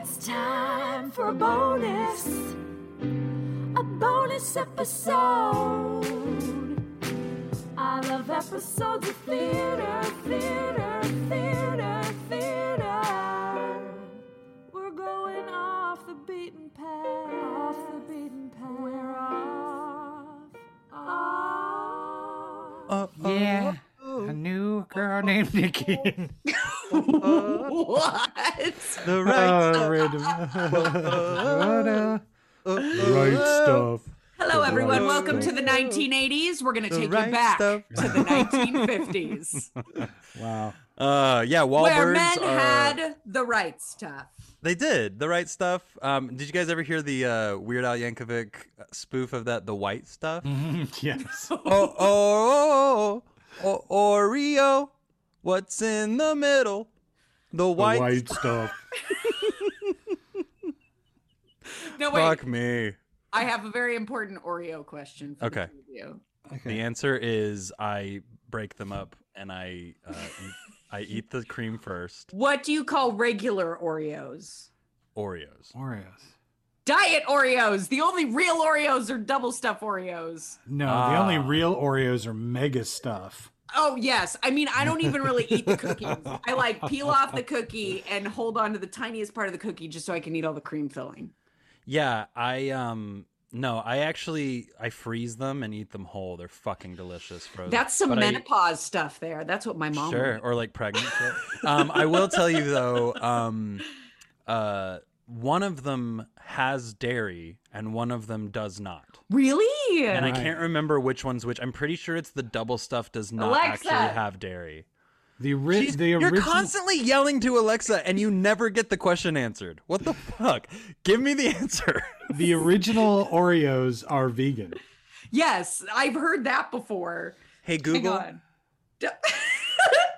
it's time for a bonus. A bonus episode. I love episodes of theater, theater, theater, theater. We're going off the beaten path. Off the beaten path. We're off. Off. Yeah. A new girl named Nikki. what? The right Oh, random. right stuff. Hello, everyone. right Welcome to the 1980s. We're going to take right you back stuff. to the 1950s, Wow. Uh, yeah, Wahlbirds where men are. had the right stuff. They did the right stuff. Um, did you guys ever hear the uh, Weird Al Yankovic spoof of that, the white stuff? yes. oh, oh, oh, oh, oh, Oreo. What's in the middle? The The white. white stuff. No, wait. Fuck me. I have a very important Oreo question for Okay. the two of you. The answer is I break them up and I uh, eat, I eat the cream first. What do you call regular Oreos? Oreos. Oreos. Diet Oreos. The only real Oreos are double stuff Oreos. No, the only Ah. real Oreos are mega stuff. Oh yes, I mean I don't even really eat the cookies. I like peel off the cookie and hold on to the tiniest part of the cookie just so I can eat all the cream filling. Yeah, I um no, I actually I freeze them and eat them whole. They're fucking delicious frozen. That's some But I- menopause stuff there. That's what my mom. Sure, would- or like pregnant. um, I will tell you though, um, uh, one of them has dairy and one of them does not. Really? And I can't remember which one's which. I'm pretty sure it's the double stuff does not Alexa! actually have dairy. The, ori- She's- the you're constantly yelling to Alexa and you never get the question answered. What the fuck? Give me the answer. the original Oreos are vegan. Yes, I've heard that before. Hey Hang Google. on.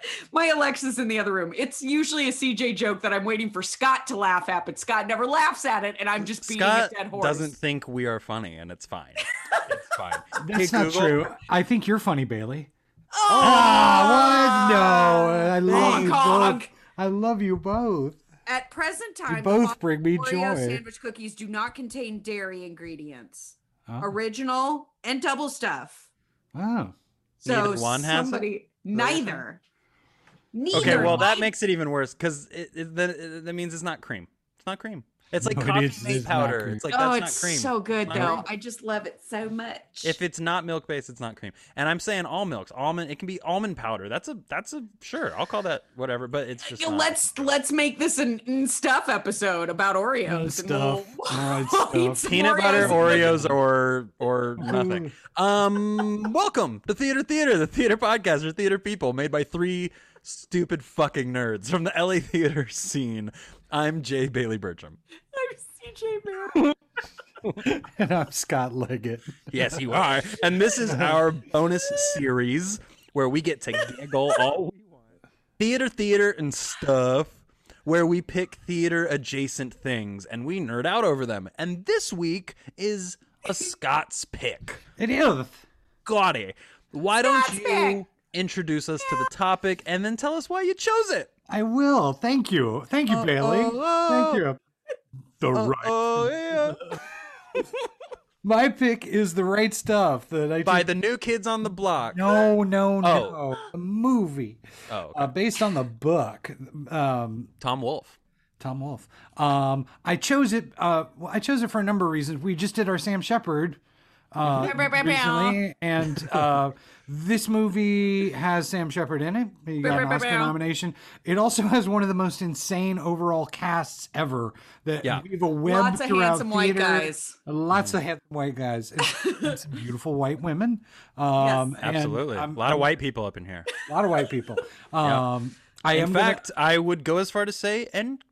D- My Alexa's in the other room. It's usually a CJ joke that I'm waiting for Scott to laugh at, but Scott never laughs at it, and I'm just beating Scott a dead horse. doesn't think we are funny, and it's fine. It's fine. That's Hey, not Google. true. I think you're funny, Bailey. Oh, ah, what? No, I love Honk, you honk. both. I love you both. At present time, both bring me Oreo joy. sandwich cookies do not contain dairy ingredients. Oh. Original and double stuff. Oh. So Neither one has it? somebody, neither. Neither. Okay, well that makes it even worse because it, it, that, it, that means it's not cream. It's not cream. It's like No, coffee is- made it's powder. It's like oh, that's it's not cream. so good Not though. cream. I just love it so much. If it's not milk based, it's not cream. And I'm saying all milks, almond. It can be almond powder. That's a that's a sure. I'll call that whatever. But it's just Yeah, not. let's let's make this an stuff episode about Oreos. and stuff. we'll- All right, we'll stuff. some peanut butter Oreos. Oreos or or nothing. Um, welcome to Theater Theater, the theater podcast or theater people, made by three stupid fucking nerds from the LA theater scene. I'm Jay Bailey Bertram. I'm CJ Barrett. And I'm Scott Leggett. Yes, you are. And this is our bonus series where we get to giggle all we want. Theater, theater, and stuff. Where we pick theater adjacent things and we nerd out over them. And this week is a Scott's pick. It is. Scotty, why don't Scott's you pick. Introduce us to the topic and then tell us why you chose it? I will. Thank you. Thank you, Bailey. oh. Thank you. The right. Oh, yeah. My pick is the right stuff. That I By the new kids on the block. no, no, Oh. no. A movie Oh, okay. uh, based on the book. Um, Tom Wolfe. Tom Wolfe. Um, I chose it. Uh, well, I chose it for a number of reasons. We just did our Sam Shepard uh, recently, and uh, this movie has Sam Shepard in it. He got an bow, bow, Oscar nomination. It also has one of the most insane overall casts ever. That Yeah. we've a web Lots of throughout handsome white guys. Lots of handsome white guys. And, and some beautiful white women. Um, and Absolutely. I'm- a lot of white people up in here. a lot of white people. Um, I In am gonna- fact, I would go as far to say, and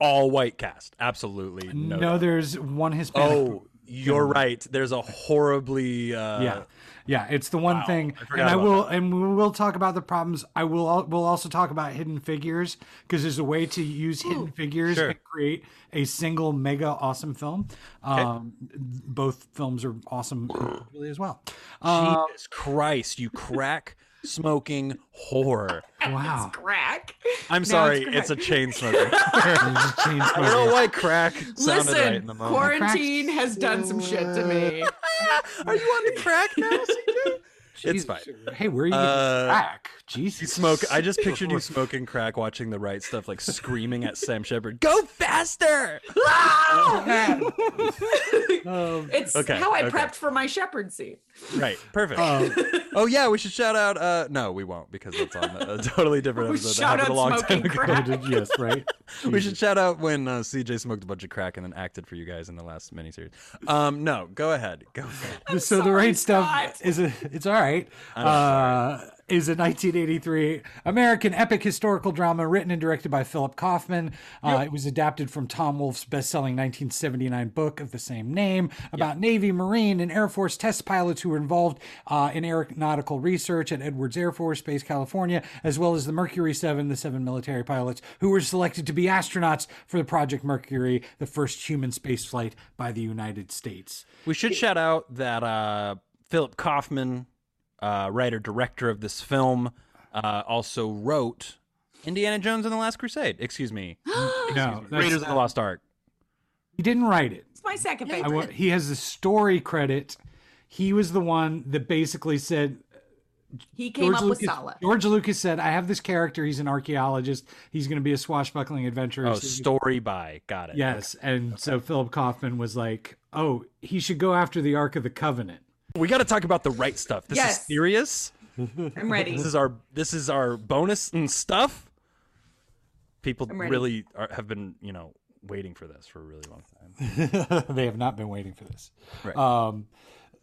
all white cast. Absolutely. No. no, there's one Hispanic. Oh, you're right. There's a horribly. Uh, yeah. Yeah it's the one wow, thing I and i about will and we will talk about the problems. I will we'll also talk about hidden figures because there's a way to use hidden figures Sure. and create a single mega awesome film. Um both films are awesome really as well. Um, Jesus Christ, you crack smoking horror. Wow. Crack. I'm it's sorry, crack. it's a chain smoker. There's a chain I don't know why crack sounded Listen, right in the moment. quarantine has done some shit to me. Are you on the crack now? CJ? It's fine. Hey, where are you Uh, getting crack? Jesus. You smoke. I just pictured you smoking crack, watching the right stuff, like screaming at Sam Shepard, "Go faster!" Um, It's Okay, how I okay. prepped for my shepherd seat. Right, perfect. um, oh yeah, we should shout out. Uh, no, we won't because that's on a totally different We episode. that shout happened out a long time smoking ago. crack. yes, right. We should shout out when uh, CJ smoked a bunch of crack and then acted for you guys in the last miniseries. Um, no, go ahead. Go ahead. so the sorry, right stuff is a it's all right uh is a 1983 American epic historical drama written and directed by Philip Kaufman. Uh, It was adapted from Tom Wolfe's best-selling 1979 book of the same name about Navy, Marine, and Air Force test pilots who were involved uh, in aeronautical research at Edwards Air Force Base, California, as well as the Mercury 7, the seven military pilots who were selected to be astronauts for the Project Mercury, the first human spaceflight by the United States. We should shout out that uh, Philip Kaufman, uh, writer director of this film, uh, also wrote Indiana Jones and the Last Crusade. Excuse me, No, that's- Raiders of the Lost Ark. he didn't write it. It's my second I favorite. wa- he has the story credit. He was the one that basically said he came George up Lucas. with Sala. George Lucas said, "I have this character. He's an archaeologist. He's going to be a swashbuckling adventurer." Oh, So he- story by. Got it. yes, and so Philip Kaufman was like, "Oh, he should go after the Ark of the Covenant." We got to talk about the right stuff. This is serious. I'm ready. This is our this is our bonus and stuff. People really are, have been, you know, waiting for this for a really long time. they have not been waiting for this. Right. Um,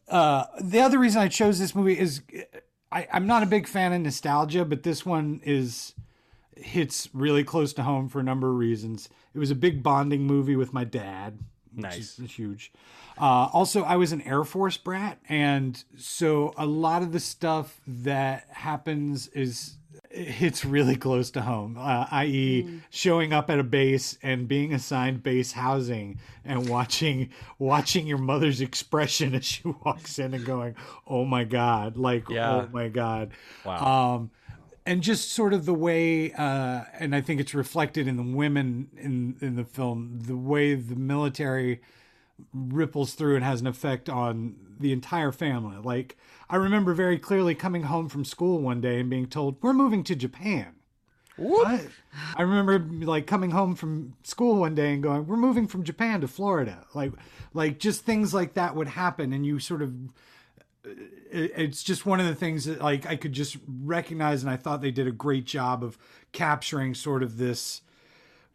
uh, the other reason I chose this movie is I, I'm not a big fan of nostalgia, but this one is hits really close to home for a number of reasons. It was a big bonding movie with my dad. Which Nice. is huge. Uh, also, I was an Air Force brat, and so a lot of the stuff that happens is it hits really close to home, uh, i.e., showing up at a base and being assigned base housing and watching watching your mother's expression as she walks in and going, "Oh my god!" Like, Yeah. "Oh my god!" Wow. Um, and just sort of the way, uh, and I think it's reflected in the women in in the film, the way the military ripples through and has an effect on the entire family. Like I remember very clearly coming home from school one day and being told, "We're moving to Japan." What? I remember like coming home from school one day and going, "We're moving from Japan to Florida." Like like just things like that would happen and you sort of it's just one of the things that like I could just recognize and I thought they did a great job of capturing sort of this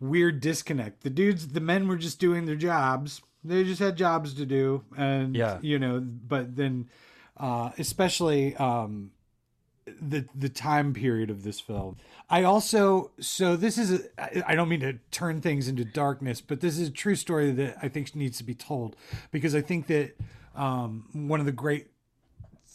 weird disconnect. The dudes the men were just doing their jobs. They just had jobs to do and Yeah. you know, but then uh especially um the the time period of this film. I also so this is a, I I don't mean to turn things into darkness, but this is a true story that I think needs to be told because I think that um, one of the great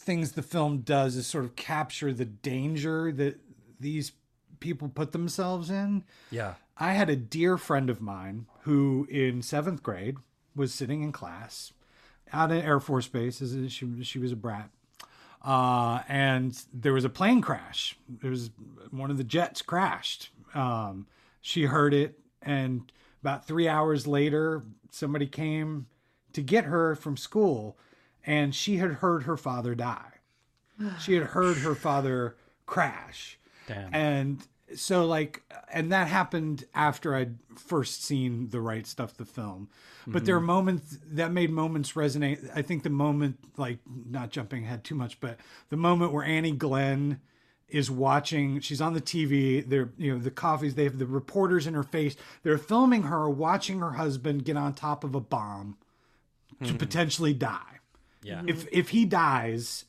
things the film does is sort of capture the danger that these people put themselves in. yeah. I had a dear friend of mine who, in seventh grade, was sitting in class out at Air Force Base. She she was a brat, uh, and there was a plane crash. There was one of the jets crashed. Um, she heard it, and about three hours later, somebody came to get her from school, and she had heard her father die. She had heard her father crash. Damn. And so like and that happened after I'd first seen the right stuff the film. But there are mm-hmm. moments that made moments resonate. I think the moment like not jumping ahead too much, but the moment where Annie Glenn is watching she's on the TV, they're you know, the coffees, they have the reporters in her face. They're filming her watching her husband get on top of a bomb to hmm. potentially die Yeah. if if he dies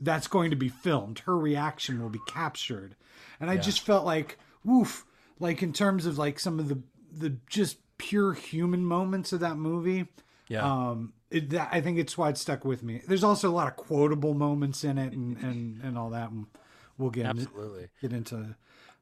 that's going to be filmed her reaction will be captured and i just felt like woof like in terms of like some of the the just pure human moments of that movie Yeah. um it, that, i think it's why it stuck with me there's also a lot of quotable moments in it and and and all that and we'll get into, Absolutely. get into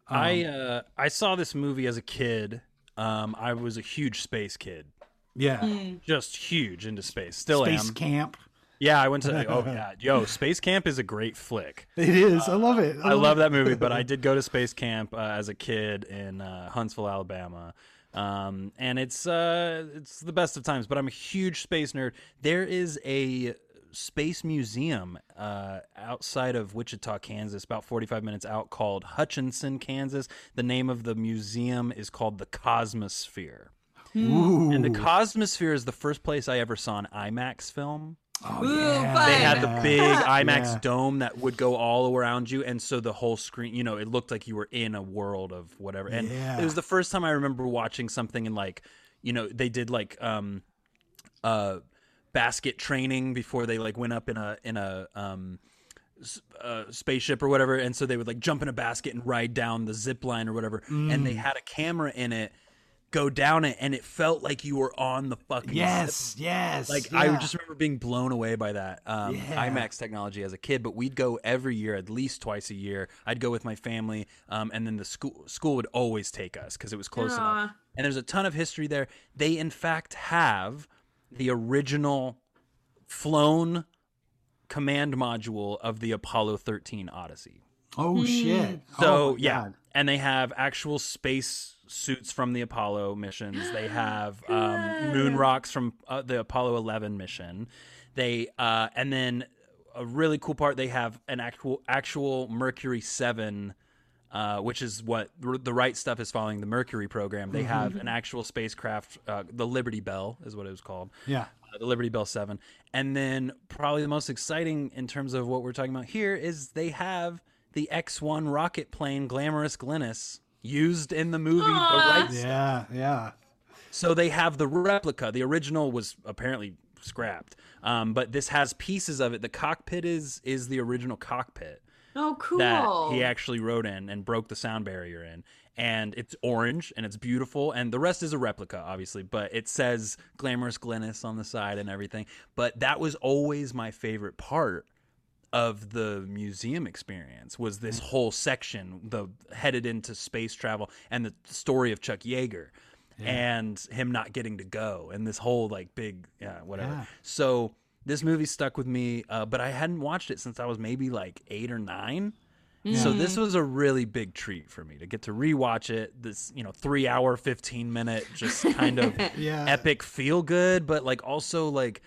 I uh I saw this movie as a kid. Um I was a huge space kid. yeah Mm. Just huge into space. Still space am. camp Yeah, I went to. Oh yeah, yo, Space Camp is a great flick. It is. I love it. I love that movie, but I did go to Space Camp uh, as a kid in uh, Huntsville, Alabama. Um, and it's uh, it's the best of times. But I'm a huge space nerd. There is a space museum uh, outside of Wichita, Kansas, about 45 minutes out, called Hutchinson, Kansas. The name of the museum is called the Cosmosphere. Ooh. And the Cosmosphere is the first place I ever saw an IMAX film. Oh, Ooh, yeah. They had the big IMAX Yeah. dome that would go all around you, and so the whole screen, you know, it looked like you were in a world of whatever. And Yeah. it was the first time I remember watching something in like, you know, they did like um, uh, basket training before they like went up in a in a um, s- uh, spaceship or whatever, and so they would like jump in a basket and ride down the zip line or whatever, and Mm. they had a camera in it. Go down it, and it felt like you were on the fucking zip Yes, yes. like yeah. I just remember being blown away by that um, Yeah. IMAX technology as a kid. But we'd go every year, at least twice a year. I'd go with my family, um, and then the school school would always take us because it was close enough. And there's a ton of history there. They in fact have the original flown command module of the Apollo 13 Odyssey. Oh shit. So Oh, yeah, God. And they have actual space suits from the Apollo missions. They have um, moon rocks from uh, the Apollo 11 mission. They uh, and then a really cool part. They have an actual actual Mercury 7. Uh, which is what the right stuff is following the Mercury program. They have an actual spacecraft, uh, the Liberty Bell is what it was called Yeah. uh, the Liberty Bell 7. And then probably the most exciting in terms of what we're talking about here is they have the X1 rocket plane Glamorous Glennis used in the movie The Right Yeah. Yeah. so they have the replica. The original was apparently scrapped, um, but this has pieces of it. The cockpit is is the original cockpit Oh, cool. that he actually wrote in and broke the sound barrier in. And it's orange and it's beautiful. And the rest is a replica, obviously, but it says Glamorous Glennis on the side and everything. But that was always my favorite part of the museum experience was this whole section the headed into space travel and the story of Chuck Yeager and him not getting to go and this whole like big yeah whatever. Yeah. so this movie stuck with me uh, but I hadn't watched it since I was maybe like eight or nine. So this was a really big treat for me to get to rewatch it this you know three hour 15 minute just kind of Yeah. epic feel good but like also like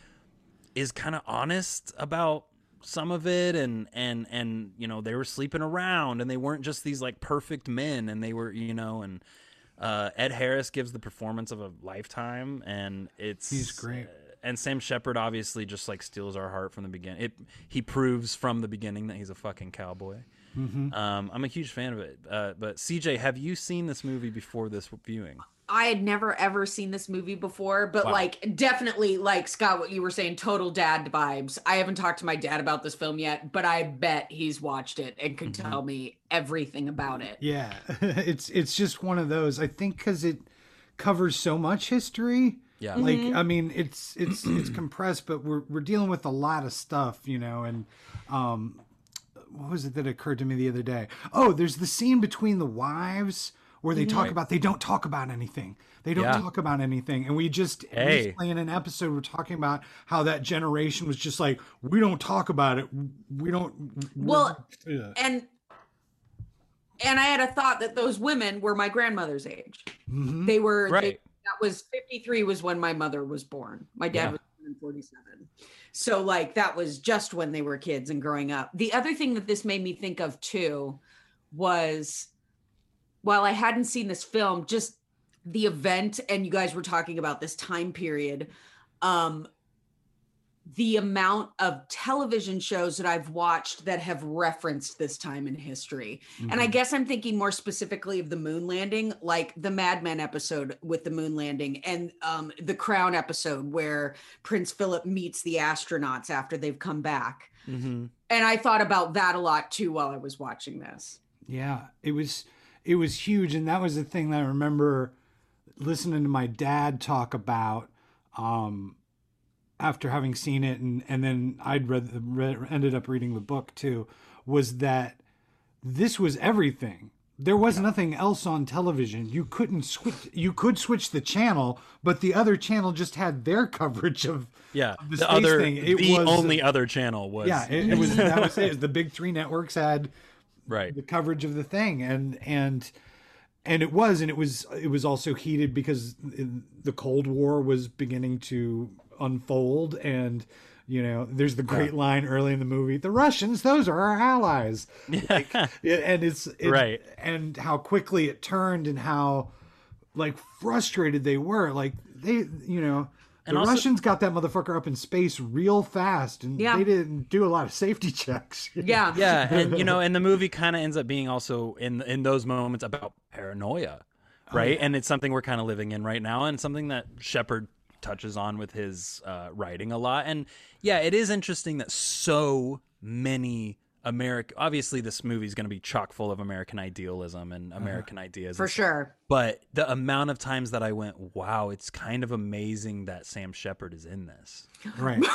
is kind of honest about some of it and and and you know they were sleeping around and they weren't just these like perfect men and they were you know and uh, Ed Harris gives the performance of a lifetime and it's He's great. uh, and Sam Shepard obviously just like steals our heart from the beginning. It he proves from the beginning that he's a fucking cowboy. Mm-hmm. Um, I'm a huge fan of it. Uh, but CJ, have you seen this movie before this viewing? I had never ever seen this movie before, but Wow. like definitely like Scott, what you were saying, total dad vibes. I haven't talked to my dad about this film yet, but I bet he's watched it and can Mm-hmm. tell me everything about it. Yeah, it's it's just one of those. I think because it covers so much history. Yeah. Like I mean, it's it's it's compressed, but we're we're dealing with a lot of stuff, you know. And um, what was it that occurred to me the other day? Oh, there's the scene between the wives where they talk about they don't talk about anything. They don't Yeah. talk about anything. And we just Hey. in an episode we're talking about how that generation was just like we don't talk about it. We don't. Well, Yeah. and and I had a thought that those women were my grandmother's age. Mhm. They were they- Right. that was 53 was when my mother was born. My dad Yeah. was born in 47. So like that was just when they were kids and growing up. The other thing that this made me think of too was while I hadn't seen this film, just the event and you guys were talking about this time period um the amount of television shows that I've watched that have referenced this time in history. And I Mm-hmm. guess I'm thinking more specifically of the moon landing, like the Mad Men episode with the moon landing and um, the Crown episode where Prince Philip meets the astronauts after they've come back. Mm-hmm. And I thought about that a lot too while I was watching this. Yeah, it was it was huge, and that was the thing that I remember listening to my dad talk about um, after having seen it, and and then I'd read, the- read ended up reading the book too. Was that this was everything? there was nothing else on television. You couldn't switch. You could switch the channel, but the other channel just had their coverage of Yeah, of the, space other, thing. It the was- only other channel was yeah. It, it was that was it. The big three networks had right. the coverage of the thing, and and and it was, and it was it was also heated because the Cold War was beginning to unfold, and you know, there's the great line early in the movie: "The Russians, those are our allies." Like, and it's it, Right. and how quickly it turned, and how like frustrated they were. Like they, you know. The also- Russians got that motherfucker up in space real fast, and Yeah. they didn't do a lot of safety checks. Yeah. yeah and you know and the movie kind of ends up being also in in those moments about paranoia right and it's something we're kind of living in right now and something that shepard touches on with his uh, writing a lot and yeah it is interesting that so many america obviously this movie is going to be chock full of american idealism and uh-huh. american ideas For sure. but the amount of times that i went wow it's kind of amazing that sam shepard is in this right.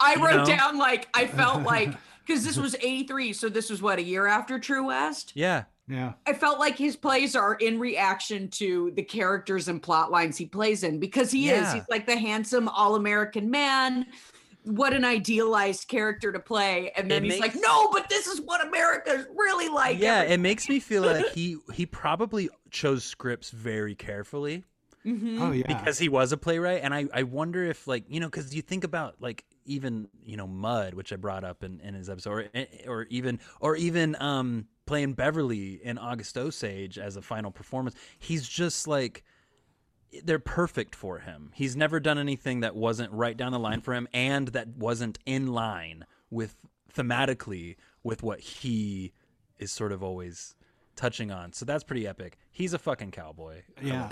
I wrote know? down like I felt like because this was 83, so this was what a year after True West. yeah Yeah. I felt like his plays are in reaction to the characters and plot lines he plays in because he is. He's like the handsome all-American man. What an idealized character to play. And then It he's makes- like, no, but this is what America's really like. yeah Every- it makes me feel like he he probably chose scripts very carefully Mhm. Oh yeah. because he was a playwright and i i wonder if like you know because you think about like even you know mud which i brought up in, in his episode or, eh, or even or even um playing beverly in august osage as a final performance he's just like they're perfect for him he's never done anything that wasn't right down the line for him and that wasn't in line with thematically with what he is sort of always touching on so that's pretty epic he's a fucking cowboy yeah.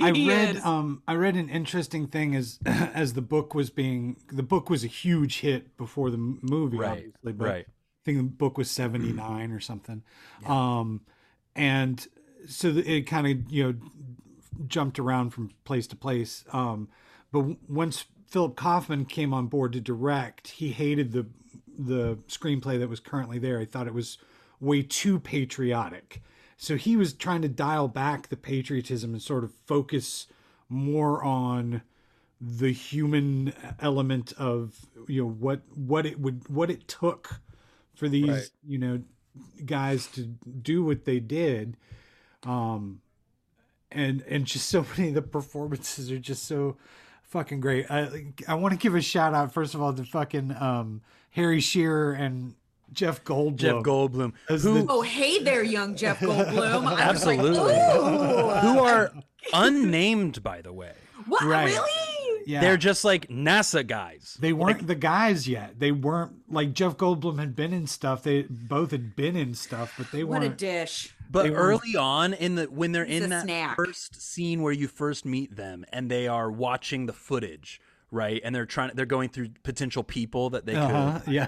I read is. um I read an interesting thing as as the book was being the book was a huge hit before the movie Right, obviously but right. I think the book was 79 or something. Um and so it kind of you know jumped around from place to place. Um but w- once Philip Kaufman came on board to direct he hated the the screenplay that was currently there. He thought it was way too patriotic. So he was trying to dial back the patriotism and sort of focus more on the human element of you know what what it would what it took for these Right. you know guys to do what they did. Um and and just so many of the performances are just so fucking great i i want to give a shout out first of all to fucking um harry shearer and jeff goldblum jeff goldblum who the- Oh, hey there, young Jeff Goldblum. I was like, Absolutely. "Ooh." who are unnamed by the way What? Right. Really? yeah they're just like nasa guys They weren't the guys yet. They weren't like Jeff Goldblum had been in stuff. They both had been in stuff, but they What weren't. What A dish. But were- early on in the when they're in that snack. first scene where you first meet them and they are watching the footage right and they're trying they're going through potential people that they Uh-huh, could yeah.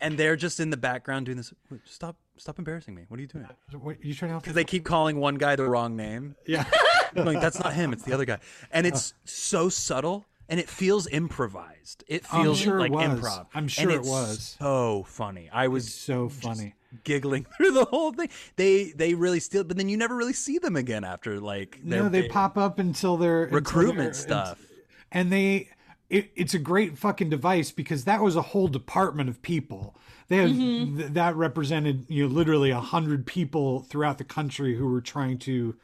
and they're just in the background doing this stop stop embarrassing me what are you doing What, you turning off? because they keep calling one guy the wrong name Yeah, like that's not him it's the other guy and it's so subtle and it feels improvised it feels sure like was. improv I'm sure it was. so funny i was it's so funny. Giggling through the whole thing they they really steal but then you never really see them again after like No, they pop up until they're until recruitment they're- stuff and they. It, it's a great fucking device because that was a whole department of people. They had mm-hmm. th- that represented you know literally a hundred people throughout the country who were trying to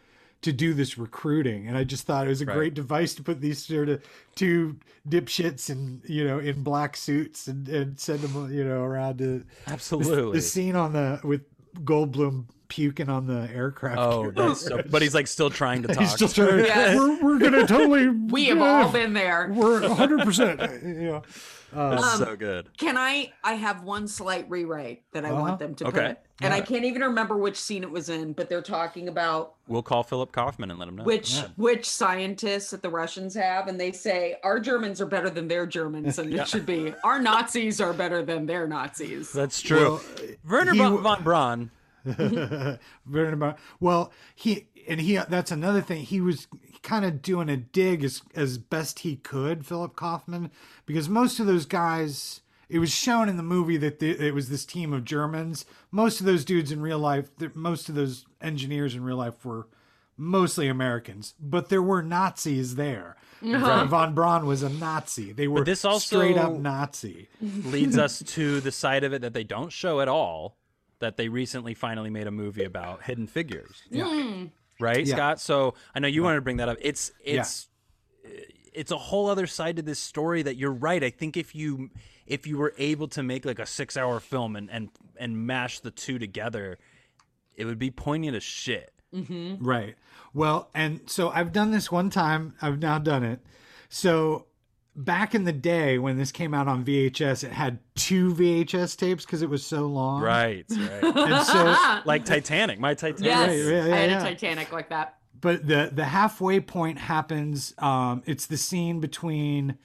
to do this recruiting, and I just thought it was a Right. great device to put these sort of two dipshits in you know in black suits and, and send them you know around to absolutely the scene on the with Goldblum puking on the aircraft. oh carrier. that's so but he's like still trying to talk He's still trying. Yes. We're, we're gonna totally. We have all been there. We're 100. percent You know. That's Um, so good Can I? I have one slight rewrite that I Uh-huh. want them to Okay. put, and I can't even remember which scene it was in. But they're talking about we'll call philip kaufman and let him know which which scientists that the Russians have, and they say our Germans are better than their Germans, and it should be our Nazis are better than their Nazis. that's true Well, werner he von, von braun Very about well, he and he. That's another thing. He was kind of doing a dig as as best he could, Philip Kaufman, because most of those guys, it was shown in the movie that the, it was this team of Germans. Most of those dudes in real life, most of those engineers in real life were mostly Americans, but there were Nazis there. Von Braun was a Nazi. They were this also- straight up Nazi. leads us to the side of it that they don't show at all that they recently finally made a movie about hidden figures hmm. right Yeah. scott so i know you wanted to bring that up it's it's it's a whole other side to this story that you're right i think if you if you were able to make like a six hour film and and and mash the two together it would be poignant as shit Right. Well, and so I've done this one time. I've now done it. So back in the day when this came out on VHS, it had two VHS tapes because it was so long. right right And so, like titanic my titanic Yes, Right, yeah, yeah, I had yeah. a Titanic like that. but the the halfway point happens. Um, it's the scene between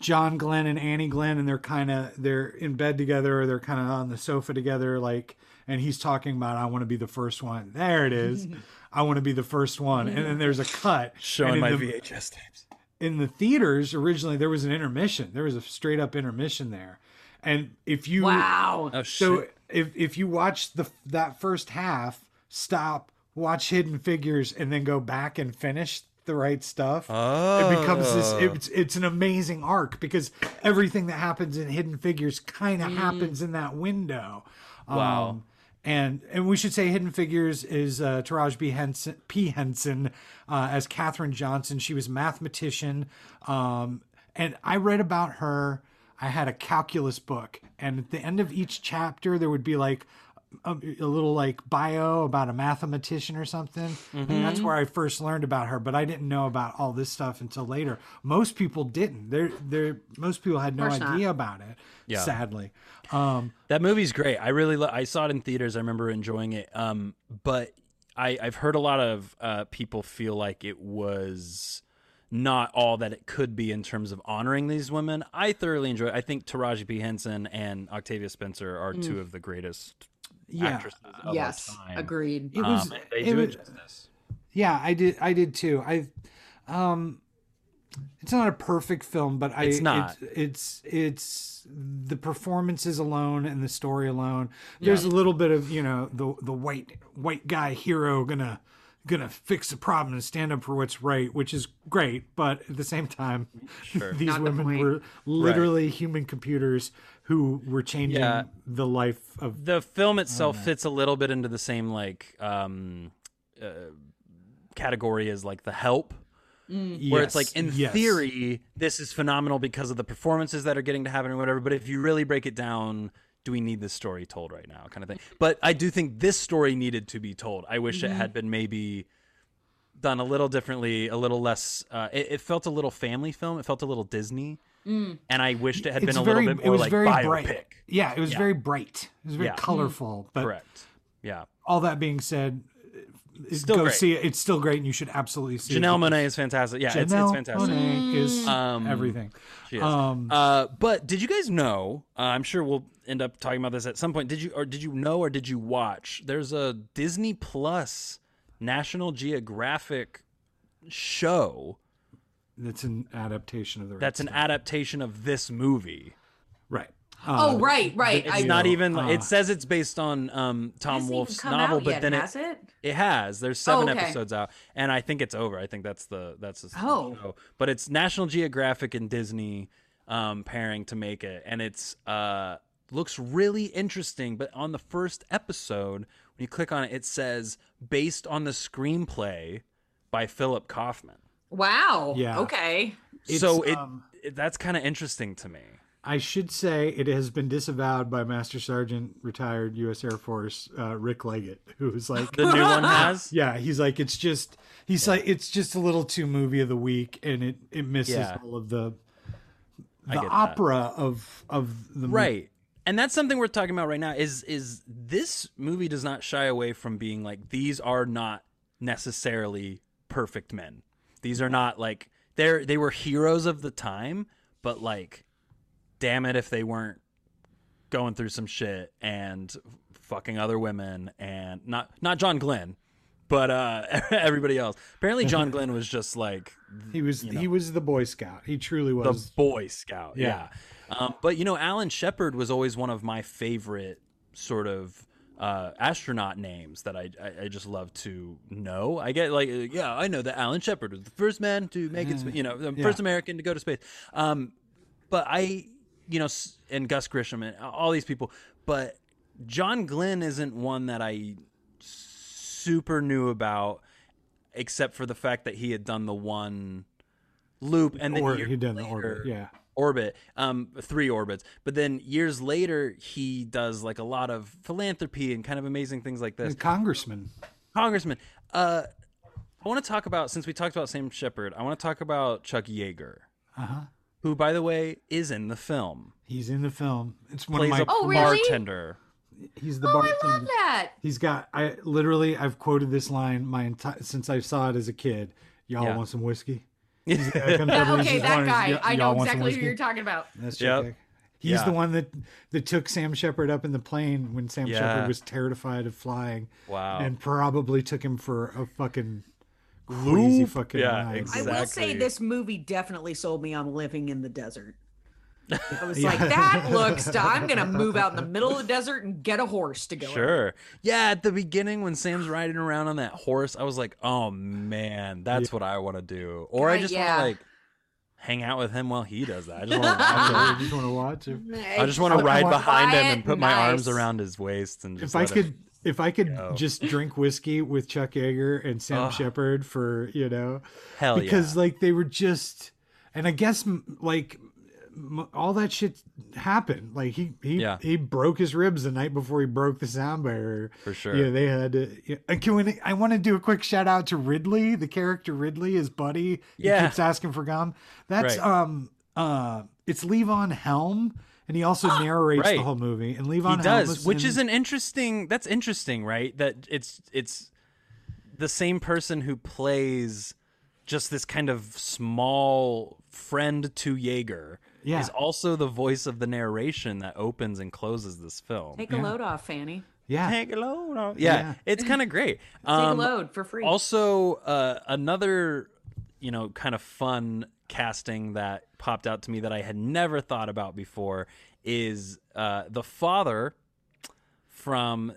John Glenn and Annie Glenn, and they're kind of they're in bed together, or they're kind of on the sofa together, like. And he's talking about, "I want to be the first one." There it is. I want to be the first one. And then there's a cut showing my the- vhs tapes in the theaters originally there was an intermission there was a straight up intermission there and if you Wow. oh so shit if if you watch the that first half stop watch hidden figures and then go back and finish the right stuff oh it becomes this it's it's an amazing arc because everything that happens in hidden figures kind of happens in that window Wow. um, and and we should say Hidden Figures is uh, Taraji B. Henson, P. Henson uh, as Katherine Johnson. She was a mathematician, um, and I read about her. I had a calculus book, and at the end of each chapter, there would be like a, a little like bio about a mathematician or something. And that's where I first learned about her, but I didn't know about all this stuff until later. Most people didn't. They're, they're, most people had no course not. idea about it, Yeah. sadly. Um, That movie's great. I really lo- I saw it in theaters. I remember enjoying it. Um, but I I've heard a lot of uh, people feel like it was not all that it could be in terms of honoring these women. I thoroughly enjoy. it. I think Taraji P Henson and Octavia Spencer are two of the greatest Yeah. actresses of yes, our time. agreed. it was, Um, they it do was- it justice. Yeah, I did. I did too. I, um, it's not a perfect film, but I. It's not. It's it's, it's the performances alone and the story alone. There's a little bit of you know the the white white guy hero gonna gonna fix the problem and stand up for what's right, which is great. But at the same time, these Not women point. were literally human computers who were changing Yeah. the life of. The film itself fits a little bit into the same like um, uh, category as like The Help. where it's like in yes. theory this is phenomenal because of the performances that are getting to happen or whatever but if you really break it down do we need this story told right now kind of thing but i do think this story needed to be told i wish Mm-hmm. it had been maybe done a little differently a little less uh, it, it felt a little family film it felt a little disney and i wished it had been a very. little bit it more was like very biopic bright. Yeah, it was Yeah. very bright. It was very Yeah. colorful. But correct yeah all that being said, Still go great. see it. It's still great, and you should absolutely see it. janelle it. Monáe is fantastic yeah it's, it's Janelle fantastic Monáe is Um, everything. She is. Um, uh, but did you guys know? Uh, I'm sure we'll end up talking about this at some point. Did you or did you know or did you watch? There's a Disney Plus National Geographic show That's an adaptation of the. that's an Red adaptation of this movie. State. right. oh, Uh, right, right. It's I, not even. uh, it says it's based on um, Tom Wolfe's novel, out but yet, then it, has it? It has. There's seven Oh, okay. episodes out, and I think it's over. I think that's the that's the Oh. show. But it's National Geographic and Disney um, pairing to make it, and it's uh looks really interesting. But on the first episode, when you click on it, it says based on the screenplay by Philip Kaufman. Wow. Yeah. Okay. so it, um, it that's kind of interesting to me. I should say it has been disavowed by Master Sergeant, retired U.S. Air Force uh, Rick Leggett, who was like, The new one has. yeah, he's like, it's just, he's like, it's just a little too movie of the week, and it it misses Yeah. all of the the get that. opera of of the mo- right and that's something we're talking about right now is is this movie does not shy away from being like these are not necessarily perfect men these are not like they're they were heroes of the time but like damn it if they weren't going through some shit and fucking other women and not not john glenn but uh everybody else apparently john glenn was just like He was he was the Boy Scout. He truly was the. Boy Scout. Yeah. Yeah. Um, but you know, Alan Shepard was always one of my favorite sort of uh, astronaut names that I, I I just love to know. I get like, uh, yeah, I know that Alan Shepard was the first man to make it, sp- you know, the Yeah. first American to go to space. Um, but I, you know, and Gus Grissom and all these people, but John Glenn isn't one that I super knew about, except for the fact that he had done the one loop and then or years he done the orbit. Yeah. Orbit um three orbits but then years later he does like a lot of philanthropy and kind of amazing things like this Congressman. congressman uh i want to talk about since we talked about sam shepard i want to talk about chuck yeager Uh-huh. who by the way is in the film He's in the film. It's one plays of my. a Oh, really? bartender he's the Oh, I bartender. love that. He's got. I literally. I've quoted this line my entire since I saw it as a kid. Y'all Yeah. want some whiskey? He's- Yeah, okay, that line, guy. "Y- I know exactly who you're talking about. That's Yep. He's Yeah. the one that that took Sam Shepard up in the plane when Sam Yeah. Shepard was terrified of flying. Wow. And probably took him for a fucking crazy Loop. fucking Yeah, ride. exactly. I will say this movie definitely sold me on living in the desert. I was Yeah. like, that looks. I'm gonna move out in the middle of the desert and get a horse to go. in. Sure. Yeah, at the beginning when Sam's riding around on that horse, I was like, "Oh man, that's what I want to do." Or I uh, just yeah. want to like hang out with him while he does that. I just want to I watch just want to watch it. it. I just want to ride behind him and put my arms around his waist and just If I could, him- if I could go. just drink whiskey with Chuck Yeager and Sam Ugh. Shepard for you know, hell because yeah. like they were just, and I guess like m- all that shit happened. Like he he Yeah. he broke his ribs the night before he broke the sound barrier. For sure. Yeah, they had. To, yeah. And can we, I want to do a quick shout out to Ridley, the character Ridley, his buddy. He Yeah. keeps asking for gum. That's Right. um uh it's Levon Helm, and he also narrates Right. the whole movie. And Levon he does, was which in- is an interesting. That's interesting, right? That it's it's the same person who plays just this kind of small friend to Yeager. Yeah. Is also the voice of the narration that opens and closes this film. Take a load off, Fanny. yeah. Take a load off. Yeah, Yeah. it's kind of great. Take Um, a load for free. also, uh, another, you know, kind of fun casting that popped out to me that I had never thought about before is uh, the father from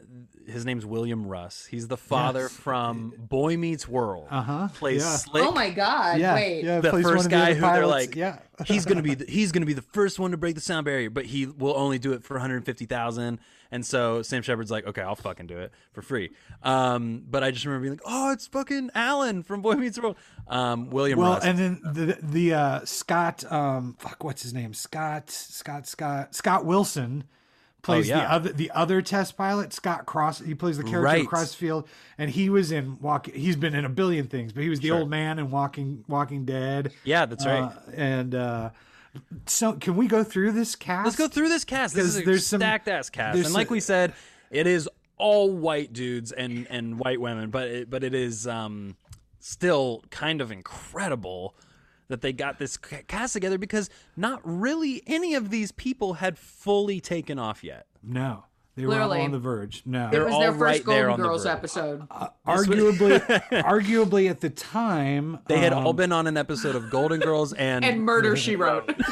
his name's William Russ. He's the father Yes. from Boy Meets World. Uh-huh. Plays Yeah. Slick. oh my god! Yeah, Wait. yeah. the plays one first of the guy other who they're like, yeah, he's gonna be the, he's gonna be the first one to break the sound barrier, but he will only do it for 150,000. And so Sam Shepard's like, okay, I'll fucking do it for free. Um, but I just remember being like, oh, it's fucking Alan from Boy Meets World. Um, William Well, Russ. and then the the uh, Scott, um, fuck, what's his name? Scott, Scott, Scott, Scott Wilson plays Oh, yeah. the other the other test pilot. Scott Cross, he plays the character Right. of Crossfield, and he was in Walk. He's been in a billion things, but he was the Sure. old man in Walking Walking Dead. yeah, that's right. Uh, and uh, so, can we go through this cast? Let's go through this cast. This is a there's some- stacked ass cast, and like we said, it is all white dudes and and white women, but it, but it is um, still kind of incredible that they got this cast together because not really any of these people had fully taken off yet. No, they were all on the verge. No, it They're was all their first right there Golden on the Girls verge. episode. arguably, arguably at the time They had all um, been on an episode of Golden Girls and and Murder She Wrote.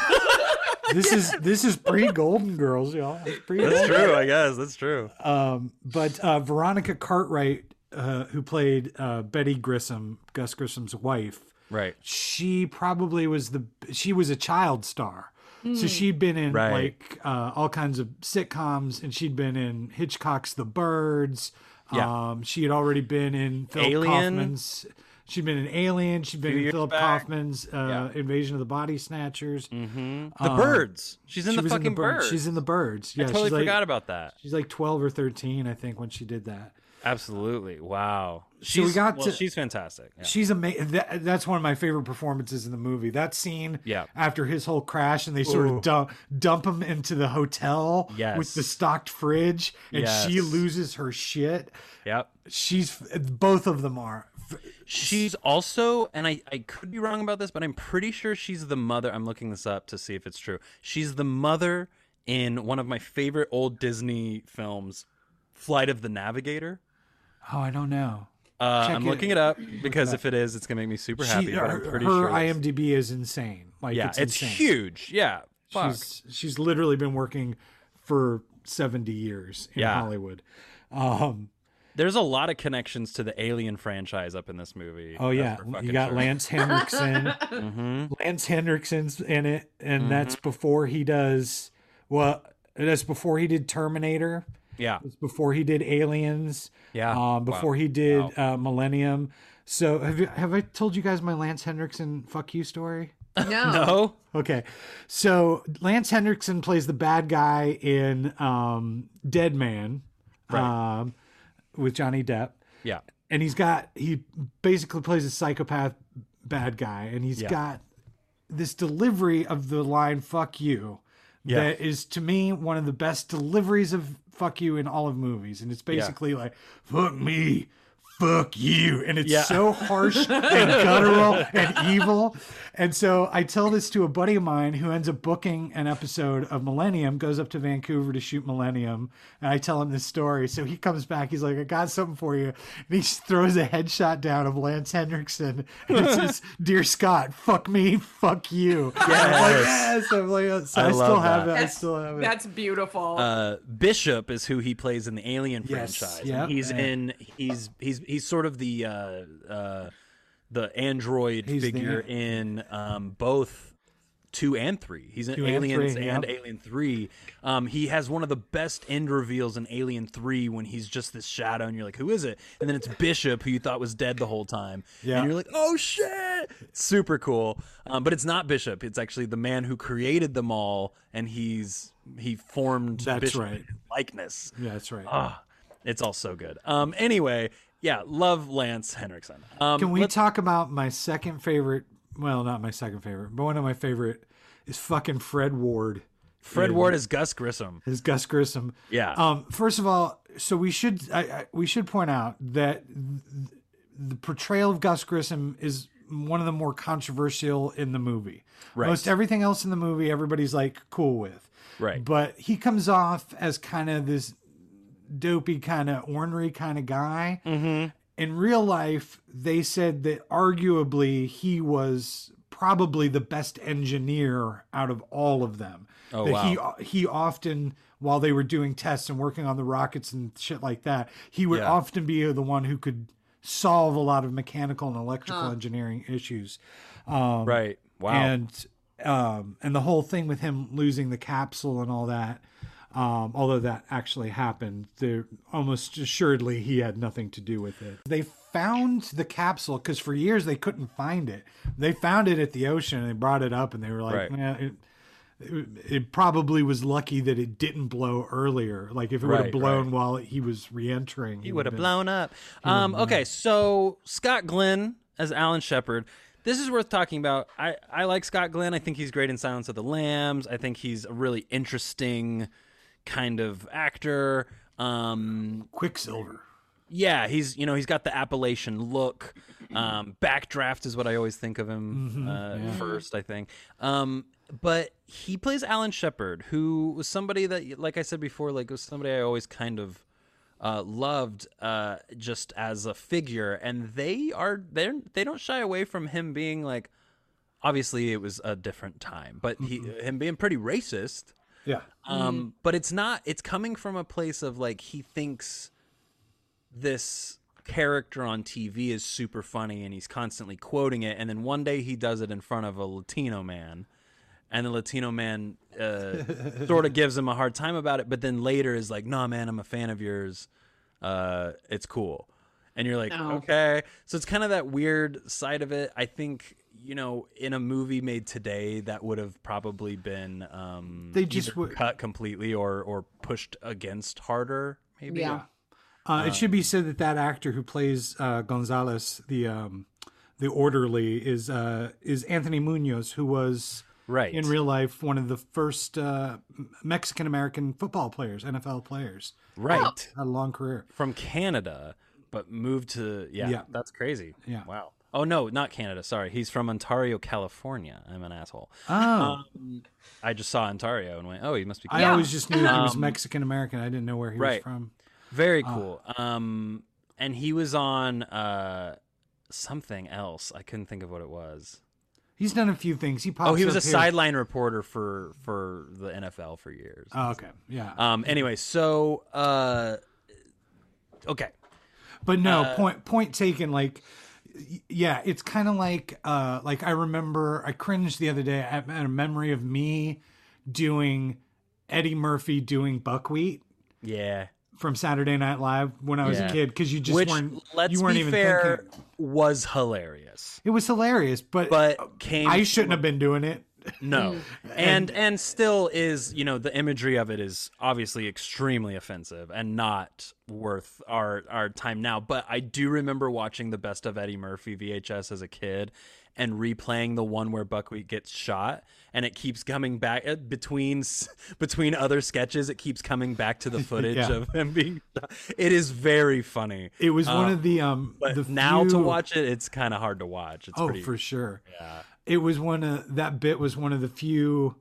This is this is pre Golden Girls, y'all. It's pre. That's true, I guess. That's true. Um, but uh, Veronica Cartwright, uh, who played uh, Betty Grissom, Gus Grissom's wife, Right. she probably was the she was a child star. So she'd been in Right. like uh, all kinds of sitcoms, and she'd been in Hitchcock's The Birds. Yeah. Um, she had already been in Philip Alien. Kaufman's. She'd been in Alien. She'd been in Philip back. Kaufman's uh, Yeah. Invasion of the Body Snatchers. The birds. She's in She the was fucking Birds. birds. She's in the Birds. Yeah, I totally she's like, forgot about that. She's like twelve or thirteen, I think, when she did that. Absolutely. Wow. we She's got well, to- she's fantastic. Yeah. She's amazing. That, that's one of my favorite performances in the movie. That scene Yeah. after his whole crash and they sort of dump, dump him into the hotel Yes. with the stocked fridge and she loses her shit. Yep. She's both of them are. She's also, and I, I could be wrong about this, but I'm pretty sure she's the mother. I'm looking this up to see if it's true. She's the mother in one of my favorite old Disney films, Flight of the Navigator. Oh, I don't know. Uh, I'm it- looking it up because if it is, it's gonna make me super happy. She, but her I'm pretty her sure. it's- IMDb is insane. Like yeah, it's, it's, huge. Yeah, Fuck. She's she's literally been working for 70 years in Yeah. Hollywood. Um, There's a lot of connections to the Alien franchise up in this movie. oh yeah, you got Lance Henriksen. hmm Lance Henriksen's in it, and that's before he does well. That's before he did Terminator. Yeah. It's before he did Aliens. Yeah. Um, before Wow. he did Wow. uh, Millennium. So have you, have I told you guys my Lance Henriksen fuck you story? No. No. Okay, so Lance Henriksen plays the bad guy in um, Dead Man, Right. um, with Johnny Depp, Yeah. and he's got he basically plays a psychopath bad guy, and he's Yeah. got this delivery of the line "fuck you" Yeah. that is to me one of the best deliveries of "fuck you" in all of movies, and it's basically like "fuck me." Fuck you. And it's Yeah. so harsh and guttural and evil. And so I tell this to a buddy of mine who ends up booking an episode of Millennium, goes up to Vancouver to shoot Millennium. And I tell him this story. So he comes back. He's like, I got something for you. And he throws a headshot down of Lance Henriksen. And it says, Dear Scott, fuck me, fuck you. I'm like, yes. I'm like, so I I, love still have that. it. I still have it. That's beautiful. Uh, Bishop is who he plays in the Alien Yes, franchise. and yep. He's Yeah. in. He's he's he's sort of the uh, uh, the android He's the- figure in um, both two and three. He's in and Aliens three, and, yep. Alien Three. Um, he has one of the best end reveals in Alien Three when he's just this shadow, and you're like, "Who is it?" And then it's Bishop, who you thought was dead the whole time, Yeah. and you're like, "Oh shit!" Super cool. Um, but it's not Bishop. It's actually the man who created them all, and he's he formed That's Bishop right. likeness. yeah, that's right. Ah, it's all so good. Um, anyway, yeah, love Lance Henriksen. Um, Can we talk about my second favorite? Well, not my second favorite, but one of my favorite is fucking Fred Ward. Fred Ward is Gus Grissom. is Gus Grissom. Yeah. Um. First of all, so we should I, I, we should point out that th- the portrayal of Gus Grissom is one of the more controversial in the movie. Right. Most everything else in the movie, everybody's like cool with. Right. But he comes off as kind of this dopey, kind of ornery kind of guy. Mm-hmm. In real life, they said that arguably he was probably the best engineer out of all of them. Oh, that wow. he he often while they were doing tests and working on the rockets and shit like that, he would Yeah. often be the one who could solve a lot of mechanical and electrical Huh. engineering issues. Um, Right. Wow. and um, and the whole thing with him losing the capsule and all that. Um, although that actually happened, there almost assuredly he had nothing to do with it. They found the capsule because for years they couldn't find it. They found it at the ocean and they brought it up and they were like, Right. "Man, it, it, it probably was lucky that it didn't blow earlier. Like if it would have blown right. while he was re-entering, he would have blown up. Um, okay, so Scott Glenn as Alan Shepard. This is worth talking about. I, I like Scott Glenn. I think he's great in Silence of the Lambs. I think he's a really interesting kind of actor. Um, Quicksilver. yeah, he's you know he's got the Appalachian look. Um, backdraft is what I always think of him uh, first. I think, um, but he plays Alan Shepard, who was somebody that, like I said before, like was somebody I always kind of uh, loved uh, just as a figure, and they are they they don't shy away from him being like. Obviously, it was a different time, but he him being pretty racist. Yeah. Um, but it's not. It's coming from a place of like he thinks this character on TV is super funny, and he's constantly quoting it. And then one day he does it in front of a Latino man, and the Latino man uh, sort of gives him a hard time about it. But then later is like, "Nah, man, I'm a fan of yours. Uh, it's cool." And you're like, Oh. okay. So it's kind of that weird side of it. I think you know, in a movie made today, that would have probably been um, They just either would- cut completely or or pushed against harder. Maybe. Yeah. Uh, it should be said that that actor who plays uh, Gonzalez, the um, the orderly, is uh, is Anthony Munoz, who was Right. in real life one of the first uh, Mexican American football players, NFL players. right. Had a long career. From Canada, but moved to yeah, Yeah. That's crazy. Yeah. Wow. Oh no, not Canada. Sorry, he's from Ontario, California. I'm an asshole. Oh, Um, I just saw Ontario and went, oh, he must be. I always just knew he was Um, Mexican American. I didn't know where he was from. Very cool. Um, and he was on uh something else. I couldn't think of what it was. He's done a few things. He Oh, he was a here. sideline reporter for for the NFL for years. Oh, okay, yeah. Um. Anyway, so uh, okay. But no, Uh, point point taken. Like, yeah, it's kind of like uh, like I remember I cringed the other day at, at a memory of me doing Eddie Murphy doing buckwheat Yeah. from Saturday Night Live when I was Yeah. a kid because you just Which weren't let's you weren't be even fair thinking. was hilarious, It was hilarious, but, but came I shouldn't have been doing it. No. And and still is, you know, the imagery of it is obviously extremely offensive and not worth our our time now, but I do remember watching the best of Eddie Murphy VHS as a kid and replaying the one where Buckwheat gets shot and it keeps coming back uh, between between other sketches it keeps coming back to the footage Yeah. of him being shot. It is very funny. It was one of the um But the now to watch it it's kind of hard to watch. It's Oh, pretty for sure. yeah. It was one of that bit was one of the few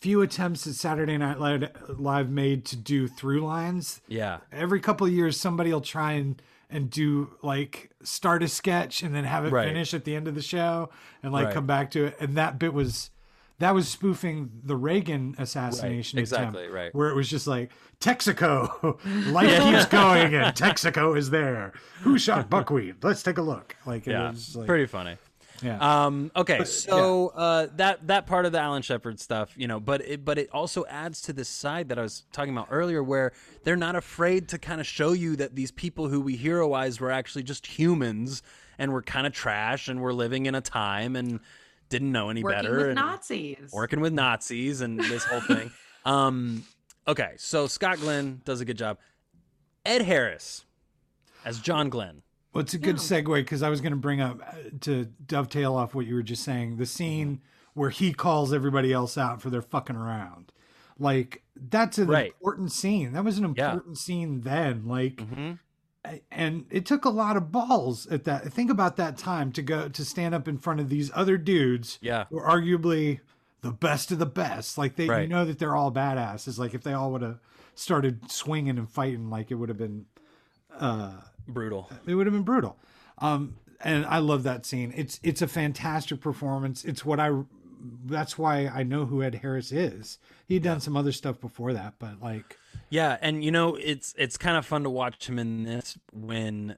few attempts that Saturday Night Live, Live made to do through lines. Yeah. Every couple of years, somebody will try and and do like start a sketch and then have it Right. finish at the end of the show and like Right. come back to it. And that bit was that was spoofing the Reagan assassination exactly, attempt, right. Where it was just like Texaco, life keeps going, and Texaco is there. Who shot Buckwheat? Let's take a look. Like, it Yeah. was like, Pretty funny. Yeah. Um, okay, so uh, that that part of the Alan Shepard stuff, you know, but it, but it also adds to this side that I was talking about earlier, where they're not afraid to kind of show you that these people who we heroize were actually just humans and were kind of trash and were living in a time and didn't know any Working better with Nazis. working with Nazis and this whole thing. um, okay, so Scott Glenn does a good job. Ed Harris as John Glenn. Well, it's a good segue because I was going to bring up uh, to dovetail off what you were just saying the scene where he calls everybody else out for their fucking around. Like that's an Right. important scene. That was an Yeah. important scene then. Like, Mm-hmm. And it took a lot of balls at that. Think about that time to go to stand up in front of these other dudes. Yeah. who are arguably the best of the best. Like they, you know that they're all badasses. Like if they all would have started swinging and fighting, like it would have been Brutal. it would have been brutal. Um, and I love that scene. It's it's a fantastic performance. It's what I. That's why I know who Ed Harris is. He'd done some other stuff before that, but like, Yeah, and you know it's it's kind of fun to watch him in this when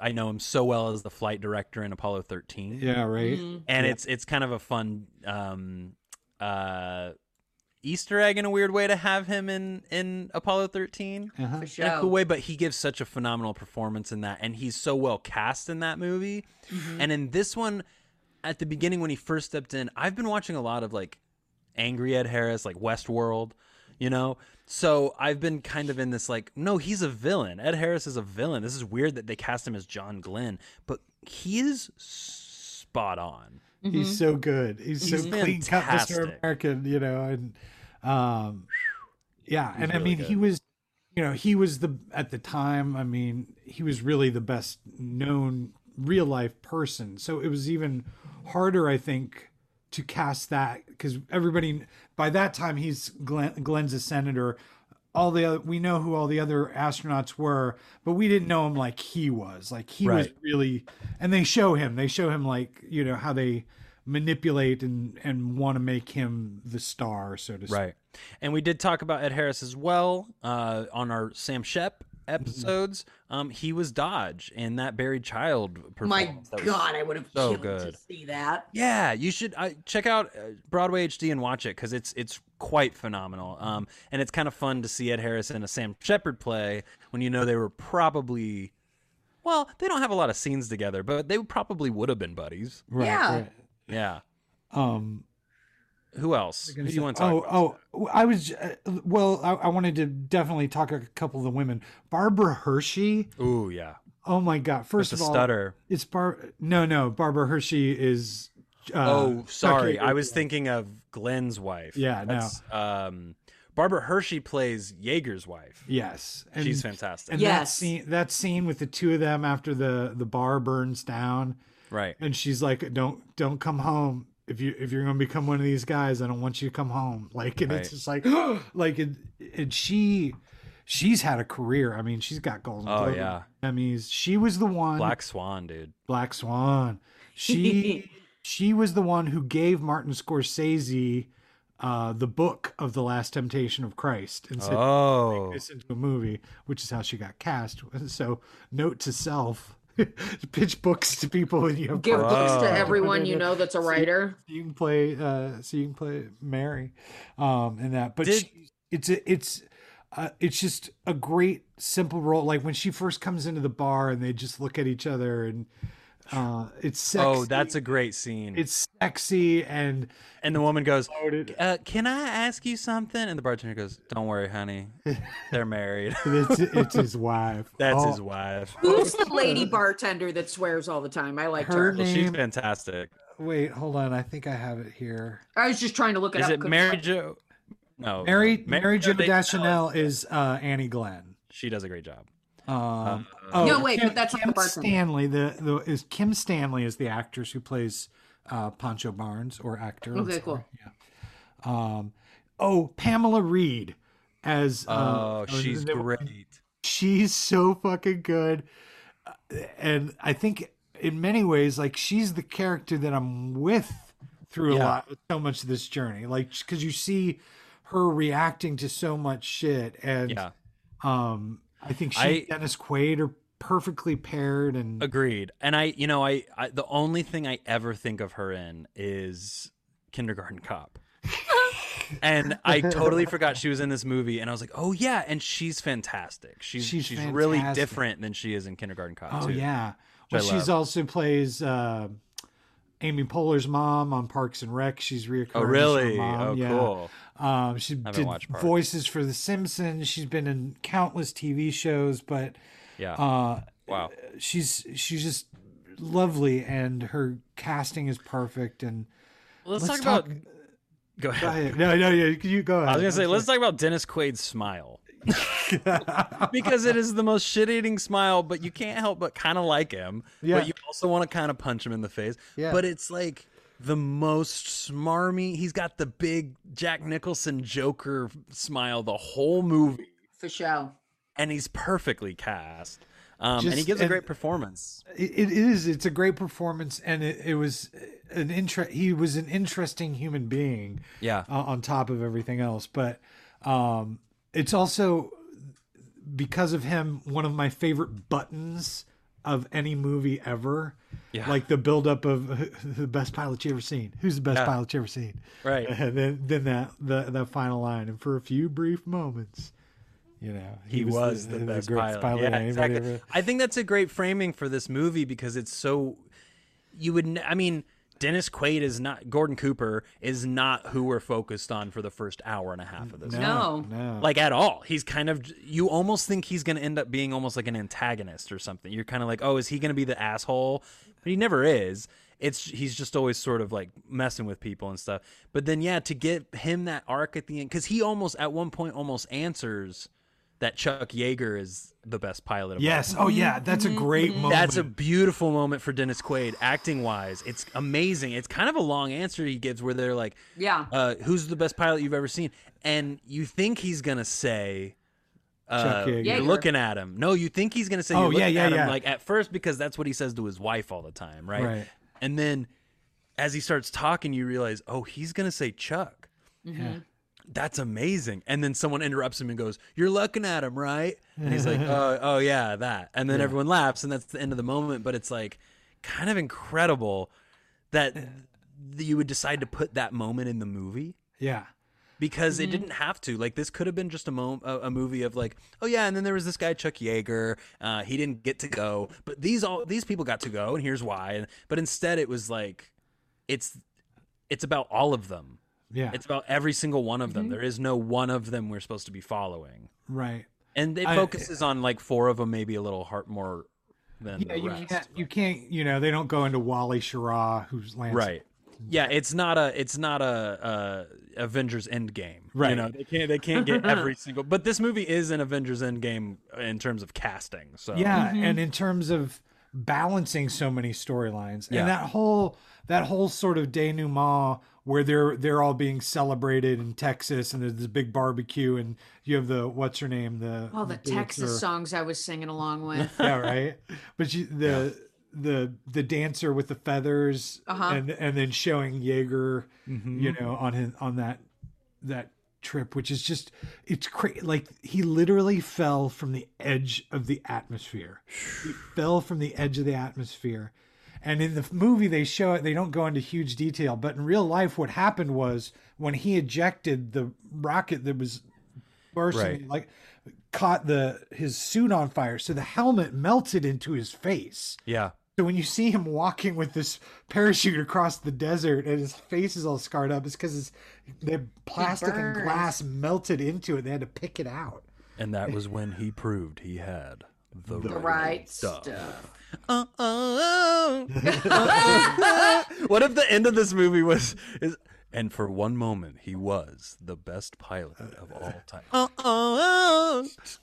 I know him so well as the flight director in Apollo 13. yeah, right. And it's it's kind of a fun um uh Easter egg in a weird way to have him in in Apollo 13. Uh-huh. For In a cool way, but he gives such a phenomenal performance in that, and he's so well cast in that movie. And in this one, at the beginning when he first stepped in, I've been watching a lot of like angry Ed Harris, like Westworld, you know. So I've been kind of in this like, no, he's a villain. Ed Harris is a villain. This is weird that they cast him as John Glenn, but he is spot on. He's so good. He's, so clean cut, Mr. American. You know, and um, yeah, and I mean, good. he was, you know, he was the at the time. I mean, he was really the best known real life person. So it was even harder, I think, to cast that because everybody by that time he's Glenn, Glenn's a senator. All the other, we know who all the other astronauts were, but we didn't know him like he was. Like he was really, and they show him. They show him like you know how they manipulate and and want to make him the star, so to speak. Right. And we did talk about Ed Harris as well uh, on our Sam Shep episodes. Um, he was Dodge in that Buried Child My performance. That God, I would have so killed good. to see that. Yeah, you should uh, check out uh, Broadway HD and watch it because it's it's quite phenomenal. Um, and it's kind of fun to see Ed Harris in a Sam Shepard play when you know they were probably. Well, they don't have a lot of scenes together, but they probably would have been buddies. Right, Yeah. right. Yeah. Um. Who else? Who do you want to talk oh, about? oh, I was uh, well. I, I wanted to definitely talk a couple of the women. Barbara Hershey. Ooh, yeah. Oh my God! First With of the all, stutter. It's Bar. No, no. Barbara Hershey is. Uh, oh, sorry. Chuck I Yeager. was thinking of Glenn's wife. Yeah, no. Um, Barbara Hershey plays Yeager's wife. Yes, and, She's fantastic. And that Yes. scene, that scene with the two of them after the the bar burns down, right. and she's like, "Don't don't come home." If you if you're gonna become one of these guys, I don't want you to come home. Like, and it's Right. just like, like, and, and she, she's had a career. I mean, she's got Golden Oh, Globe yeah. Emmys. She was the one. Black Swan, dude. Black Swan. She she was the one who gave Martin Scorsese uh, the book of the Last Temptation of Christ and said, Oh, "Make this into a movie," which is how she got cast. So, note to self: pitch books to people when you have Give parts. books to Oh. everyone you know that's a writer. you can play uh so you can play mary um in that but Did- she, it's a, it's uh, it's just a great simple role like when she first comes into the bar and they just look at each other and uh it's sexy. oh, that's a great scene. it's sexy and and the woman goes, uh, "Can I ask you something?" And the bartender goes, "Don't worry, honey. They're married. it's, it's his wife That's Oh, his wife." Who's the lady bartender that swears all the time? I like Her her. Well, she's fantastic. wait hold on i think i have it here I was just trying to look it Is up. it Mary find- Jo? No, mary no. mary jo Jo deschanel is uh annie glenn She does a great job. Um, Uh, No, wait, Kim, but that's not the bartender. Stanley. The, the is Kim Stanley is the actress who plays uh, Pancho Barnes or actor. Okay, cool. Yeah. Um, oh, Pamela Reed as. Oh, uh, she's the- great. She's so fucking good, Uh, and I think in many ways, like she's the character that I'm with through a lot, so much of this journey. Like because you see her reacting to so much shit, and Yeah, um, I think she I- and Dennis Quaid are perfectly paired, and agreed. And I, you know, I, I the only thing I ever think of her in is Kindergarten Cop. and I totally forgot she was in this movie, and I was like, "Oh yeah!" And she's fantastic. She's She's she's, really different than she is in Kindergarten Cop. oh too. yeah, well, she's also plays uh, Amy Poehler's mom on Parks and Rec. She's reoccurring. Oh really? Oh yeah. cool. Um, she did voices for The Simpsons. She's been in countless TV shows, but Yeah. uh, wow. she's she's just lovely, and her casting is perfect. And Let's, let's talk, talk- about. Go go ahead. ahead. No, no, yeah, you go ahead. I was gonna I'm say, let's talk about Dennis Quaid's smile. because it is the most shit-eating smile, but you can't help but kind of like him. Yeah. But you also want to kind of punch him in the face. Yeah. But it's like the most smarmy. He's got the big Jack Nicholson Joker smile the whole movie, for sure. and he's perfectly cast. Um, and he Just- gives a great performance. It, it is. It's a great performance, and it, it was an interest. He was an interesting human being. Yeah. uh, on top of everything else, but um, it's also because of him one of my favorite buttons of any movie ever. Yeah. Like the buildup of the best pilot you ever seen. Who's the best Yeah. pilot you ever seen? Right. And then then that the that final line, and for a few brief moments, you know, he, was, the, best greatest pilot. Yeah, exactly. ever- I think that's a great framing for this movie because it's so. You would I mean, Dennis Quaid is not Gordon Cooper is not who we're focused on for the first hour and a half of this. No. no. Like at all. He's kind of you almost think he's going to end up being almost like an antagonist or something. You're kind of like, "Oh, is he going to be the asshole?" But he never is. It's he's just always sort of like messing with people and stuff. But then yeah, to get him that arc at the end cuz he almost at one point almost answers that Chuck Yeager is the best pilot of all yes. Oh yeah, that's a great moment. that's a beautiful moment for Dennis Quaid, acting wise. It's amazing. It's kind of a long answer he gives where they're like, Yeah. uh, "Who's the best pilot you've ever seen?" And you think he's gonna say, uh, Chuck Yeager. "You're looking at him." No, you think he's gonna say, Oh, "You're yeah, looking yeah, at him," yeah. like at first because that's what he says to his wife all the time, right? Right. And then as he starts talking, you realize, oh, he's gonna say Chuck. Yeah. That's amazing. And then someone interrupts him and goes, "You're looking at him, right?" And he's like, "Oh, oh yeah, that." And then everyone laughs, and that's the end of the moment. But it's like kind of incredible that you would decide to put that moment in the movie Yeah. because it didn't have to. Like this could have been just a mo- a, a movie of like, oh yeah, and then there was this guy Chuck Yeager. Uh, he didn't get to go, but these all these people got to go, and here's why. But instead, it was like, it's it's about all of them. Yeah. It's about every single one of them. Mm-hmm. There is no one of them we're supposed to be following, right. and it I- focuses on like four of them, maybe a little heart more than Yeah, the you rest. can't. You can't. You know, they don't go into Wally Schirra, who's Lance. right yeah it's not a it's not a, a avengers endgame you Right. You know they can't they can't get every single but this movie is an avengers endgame in terms of casting so Yeah, mm-hmm. and in terms of balancing so many storylines, Yeah. and that whole that whole sort of denouement where they're they're all being celebrated in Texas, and there's this big barbecue, and you have the what's her name, the All the the Texas songs I was singing along with. yeah, right. But you, the the the dancer with the feathers Uh-huh. and and then showing Yeager, Mm-hmm. you know, on his on that that trip, which is just it's crazy. Like he literally fell from the edge of the atmosphere. He fell from the edge of the atmosphere. And in the movie, they show it. They don't go into huge detail, but in real life, what happened was when he ejected the rocket that was bursting, Right. like caught the his suit on fire, so the helmet melted into his face. Yeah. So when you see him walking with this parachute across the desert and his face is all scarred up, it's because his the plastic and glass melted into it. They had to pick it out. And that was when he proved he had the, The right, right stuff. stuff. Uh, uh, what if the end of this movie was is and for one moment he was the best pilot of all time. Uh, uh,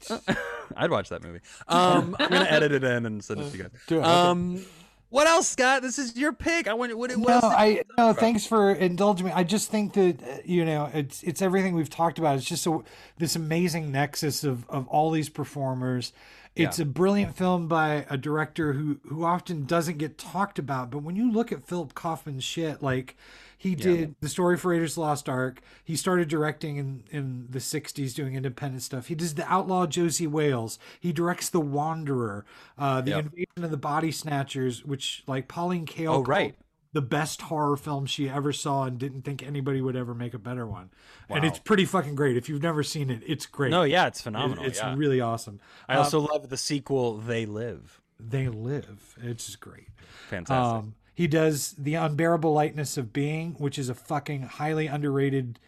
uh. I'd watch that movie. Um, I'm gonna edit it in and send it to you guys. Do it, okay. Um, what else, Scott? This is your pick. I want. What, what No, else did- I no. Thanks for indulging me. I just think that uh, you know it's it's everything we've talked about. It's just a, this amazing nexus of of all these performers. It's a brilliant film by a director who who often doesn't get talked about. But when you look at Philip Kaufman's shit, like he did the story for Raiders Lost Ark. He started directing in in the '60s, doing independent stuff. He does the Outlaw Josey Wales. He directs The Wanderer, uh, the Yep. Invasion of the Body Snatchers, which like Pauline Kael. Oh, right. The best horror film she ever saw and didn't think anybody would ever make a better one. And it's pretty fucking great. If you've never seen it, it's great. No, yeah, it's It- phenomenal. it's yeah. really awesome. I Um, also love the sequel. They live. they live. It's just great. Fantastic. Um, he does the unbearable lightness of being, which is a fucking highly underrated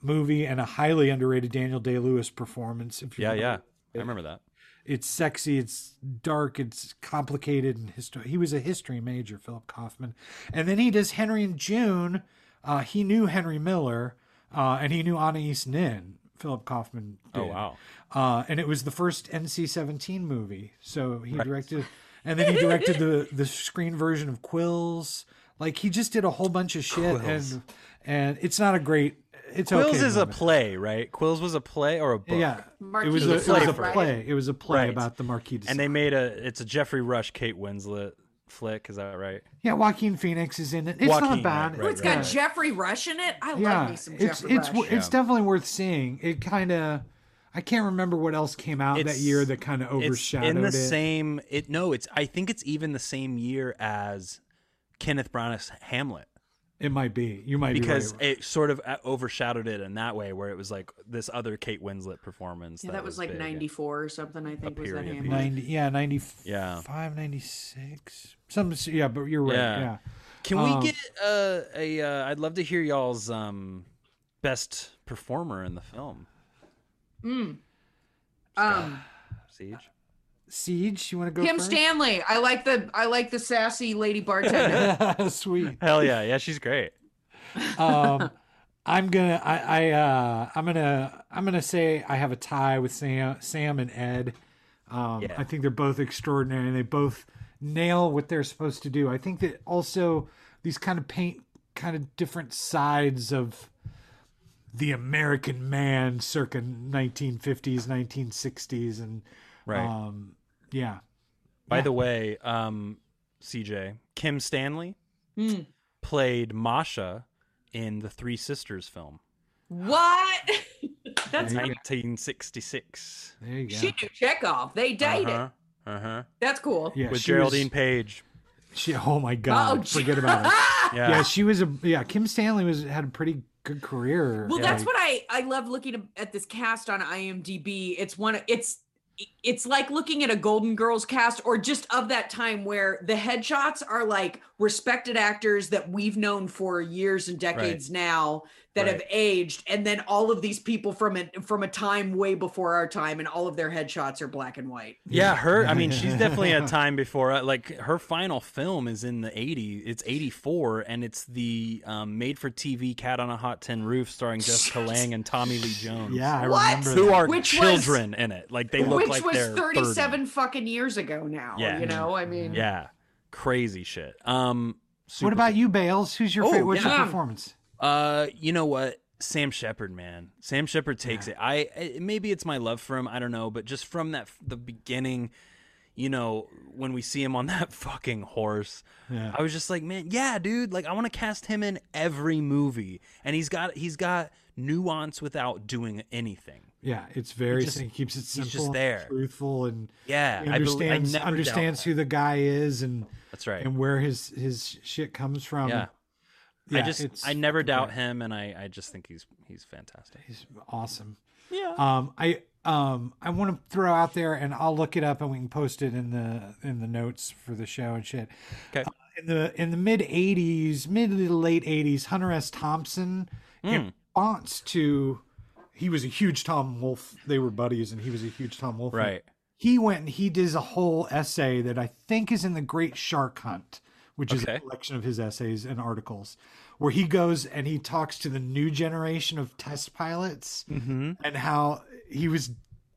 movie and a highly underrated Daniel Day Lewis performance. If you yeah, remember. yeah. I remember that. It's sexy, it's dark, it's complicated, and history. He was a history major, Philip Kaufman, and then he does Henry and June. Uh, he knew Henry Miller, uh, and he knew Anais Nin. Philip Kaufman. Did. Oh wow. Uh, and it was the first NC-17 movie, so he directed, and then he directed the the screen version of Quills. Like he just did a whole bunch of shit, Quills. and and it's not a great. It's Quills okay is a play, right? Quills was a play or a book. Yeah, Marquis it was a, it was a Sade, right? play. It was a play Right. about the Marquis de And they made a it's a Geoffrey Rush, Kate Winslet flick. Is that right? Yeah, Joaquin Phoenix is in it. It's Joaquin, not bad. right, Oh, it's got Yeah. Geoffrey Rush in it. I love me some it's Geoffrey it's Rush. it's definitely worth seeing. It kind of, I can't remember what else came out that year that kind of It's overshadowed in the it. same. It no. It's I think it's even the same year as Kenneth Branagh's Hamlet It might be. You might because be right. it sort of uh, overshadowed it in that way, where it was like this other Kate Winslet performance. yeah, that was like '94 or something. I think was that period Hamlet. 90, yeah, 95, Yeah. 96. Some, yeah, but you're right. Yeah. Yeah. Can Um, we get uh, a? Uh, I'd love to hear y'all's um, best performer in the film. Um, Siege. Siege, you want to go Kim first? Stanley. I like the I like the sassy lady bartender. Sweet. Hell yeah, yeah, she's great. um, I'm gonna I, I uh I'm gonna I'm gonna say I have a tie with Sam Sam and Ed. Um, Yeah. I think they're both extraordinary and they both nail what they're supposed to do. I think that also these kind of paint kind of different sides of the American man circa 1950s, 1960s, and Right. um, yeah, By the way, um, CJ Kim Stanley Hmm. played Masha in the Three Sisters film, what? That's There you go. 1966. there you go. she knew Chekhov. They dated. Uh huh. Uh huh. That's cool. Yeah, With she was- Geraldine Page. She, oh my god, Oh, forget about it. Yeah. Yeah, she was a yeah. Kim Stanley was had a pretty good career. Well, Like, that's what I I love looking at this cast on IMDb. It's one of it's it's like looking at a Golden Girls cast or just of that time where the headshots are like respected actors that we've known for years and decades now that have aged and then all of these people from a from a time way before our time and all of their headshots are black and white. Yeah, her. I mean, she's definitely a time before. uh, Like her final film is in the '80s. It's '84, and it's the um, made-for-TV Cat on a Hot Tin Roof, starring Jessica Lange and Tommy Lee Jones. yeah, I What? remember. who are Which was- children in it. Like they look Which like was they're 37 30. fucking years ago now. Yeah. You know, I mean Yeah, crazy shit. Um, What super about you, Bales? Who's your Oh, favorite? What's yeah. your performance? Uh, you know what? Sam Shepard, man. Sam Shepard takes it. I it- maybe it's my love for him. I don't know, but just from that the beginning, you know, when we see him on that fucking horse, Yeah. I was just like, man, yeah, dude, like I want to cast him in every movie, and he's got he's got nuance without doing anything. Yeah, it's very. just- he keeps it simple, He's just there. truthful, and Yeah, he I bel- I understands who the guy is and That's right. and where his his shit comes from. yeah. Yeah, I just I never doubt yeah. him, and I I just think he's he's fantastic. He's awesome. Yeah. Um, I um I want to throw out there, and I'll look it up, and we can post it in the in the notes for the show and shit. Okay. Uh, in the in the mid '80s, mid to late '80s, Hunter S. Thompson, Hmm. in response to, he was a huge Tom Wolfe. They were buddies, and he was a huge Tom Wolfe. fan. Right. He went and he does a whole essay that I think is in the Great Shark Hunt, which is a collection of his essays and articles, where he goes and he talks to the new generation of test pilots Mm-hmm. and how he was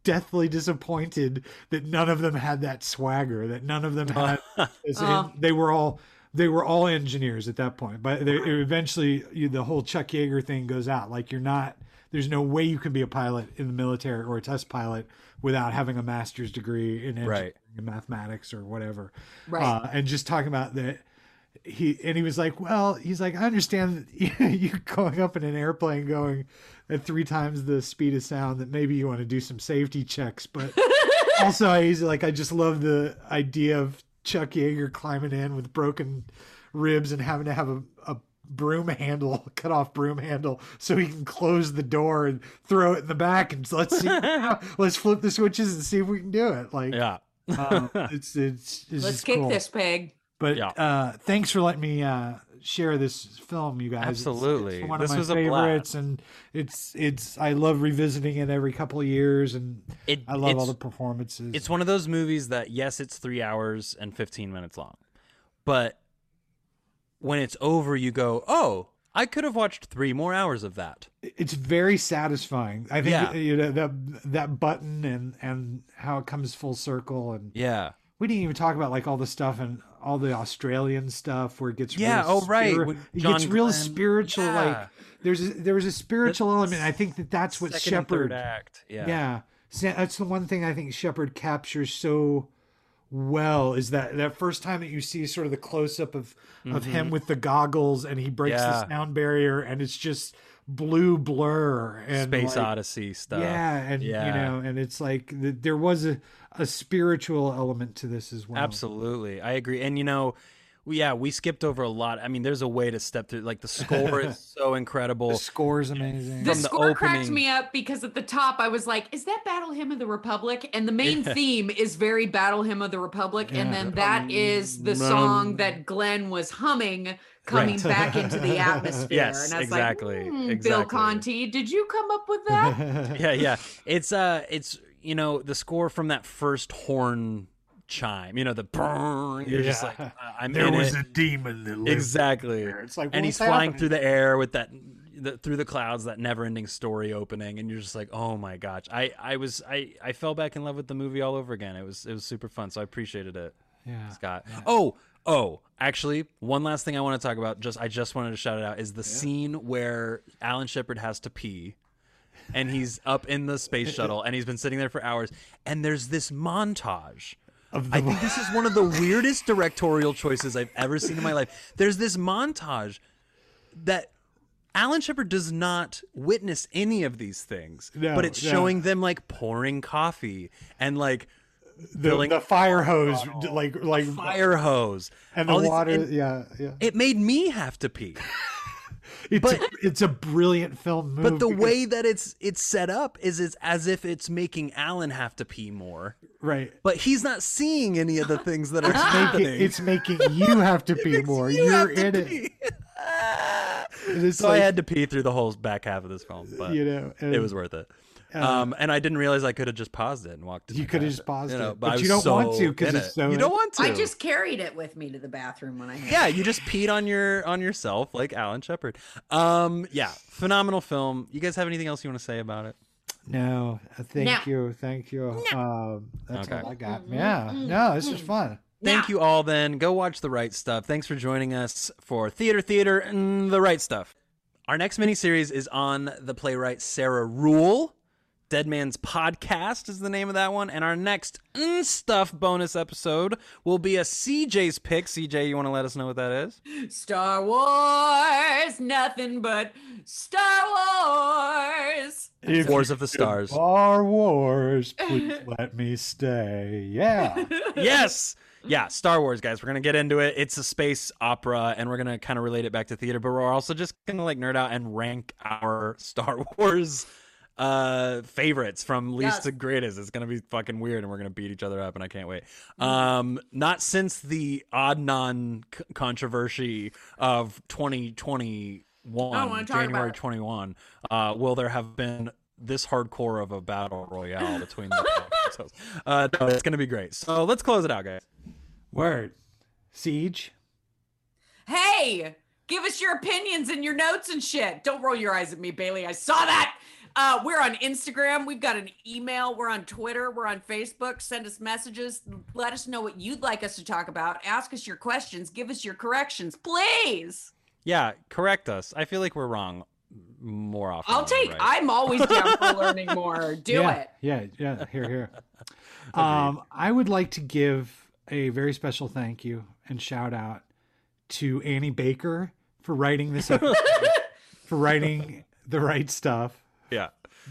deathly disappointed that none of them had that swagger, that none of them had. as in- Oh. they were all they were all engineers at that point, but they, eventually you, the whole Chuck Yeager thing goes out. Like you're not. There's no way you can be a pilot in the military or a test pilot without having a master's degree in engineering Right. and mathematics or whatever. Right. Uh, and just talking about that he and he was like, well, he's like, I understand you going up in an airplane going at three times the speed of sound that maybe you want to do some safety checks, but also he's like, I just love the idea of Chuck Yeager climbing in with broken ribs and having to have a, a broom handle, cut off broom handle, so he can close the door and throw it in the back and let's see, let's flip the switches and see if we can do it. Like, Yeah. um, it's it's, it's Let's just kick cool. this pig. But Yeah. uh, thanks for letting me uh, share this film, you guys. Absolutely. it's one This of my was a favorites, and it's it's I love revisiting it every couple of years, and It, I love all the performances. It's one of those movies that yes, it's three hours and fifteen minutes long, but when it's over, you go, "Oh, I could have watched three more hours of that." it's very satisfying. I think Yeah. you know that that button and and how it comes full circle, and Yeah, we didn't even talk about like all the stuff and all the Australian stuff where it gets Yeah, real oh, right, spiri- it gets real Glenn. spiritual. Yeah. Like there's a, there was a spiritual element. I think that that's what Shepard act. Yeah, yeah that's the one thing i think shepard captures so well is that that first time that you see sort of the close-up of of him with the goggles and he breaks Mm-hmm. Yeah. the sound barrier and it's just blue blur and Space like, Odyssey stuff. yeah and you know and it's like th- there was a, a spiritual element to this as well Absolutely, I agree. And you know, yeah, we skipped over a lot. I mean, there's a way to step through. Like the score is so incredible. the score is amazing The From the score cracked me up because at the top I was like, "Is that Battle Hymn of the Republic?" And the main theme is very Battle Hymn of the Republic, and Yeah. then that is the song that Glenn was humming coming Right. back into the atmosphere. Yes, and I was exactly, like, "Hmm, Bill. Conti, did you come up with that? yeah, yeah. It's uh, it's you know the score from that first horn chime. You know the brrrr. You're just like, Yeah. I'm there in was it. a demon that lived exactly. there. It's like, and what's he's flying happening? through the air with that the, through the clouds that never-ending story opening and you're just like oh my gosh i i was i i fell back in love with the movie all over again it was it was super fun so i appreciated it yeah scott oh oh actually one last thing i want to talk about just i just wanted to shout it out is the scene where alan shepard has to pee and he's up in the space shuttle and he's been sitting there for hours and there's this montage of the I think this is one of the weirdest directorial choices I've ever seen in my life. There's this montage that Alan Shepard does not witness any of these things, No, but it's no. showing them like pouring coffee and like the, the fire hose like like fire hose and the all these- water and yeah yeah it made me have to pee. It's But- a, it's a brilliant film move. But the because- way that it's it's set up is it's as if it's making Alan have to pee more. right, But he's not seeing any of the things that are making, happening. it's making you have to pee more. You You're in it. pee. It's So like, I had to pee through the whole back half of this film, but you know, and it was worth it. Um, and I didn't realize I could have just paused it and walked. to You could have just paused you know, it, but, but I you was don't want so to 'cause in it's it. so- You don't want to. I just carried it with me to the bathroom when I had yeah, you just peed on your on yourself like Alan Shepard. Um, yeah, phenomenal film. You guys have anything else you want to say about it? no. uh, Thank No. you, thank you. Um, that's Okay. all I got. Yeah, no, this was fun. Thank Now- you all. Then go watch the right stuff. Thanks for joining us for Theater Theater and the right stuff. Our next miniseries is on the playwright Sarah Ruhl. Dead Man's Podcast is the name of that one. And our next mm, Stuff bonus episode will be a CJ's pick. CJ, you want to let us know what that is? Star Wars, nothing but Star Wars. If Wars of the Stars. Star Wars, please let me stay. Yeah. yes. Yeah, Star Wars, guys. We're gonna get into it. It's a space opera, and we're gonna kind of relate it back to theater, but we're also just gonna like nerd out and rank our Star Wars uh favorites from least Yes. to greatest. It's gonna be fucking weird, and we're gonna beat each other up, and I can't wait. Um, not since the Adnan c- controversy of 2021, I wanna talk about January 21, uh, will there have been this hardcore of a battle royale between the two episodes? Uh, no, it's gonna be great. So let's close it out, guys. Word. Siege. Hey, give us your opinions and your notes and shit. Don't roll your eyes at me, Bailey. I saw that. Uh, we're on Instagram. We've got an email. We're on Twitter. We're on Facebook. Send us messages. Let us know what you'd like us to talk about. Ask us your questions. Give us your corrections, please. Yeah, correct us. I feel like we're wrong more often. I'll take. right. I'm always down for learning more. Do yeah, it. Yeah, yeah. Here, here. um, I would like to give a very special thank you and shout out to Annie Baker for writing this episode, for writing the right stuff. Yeah.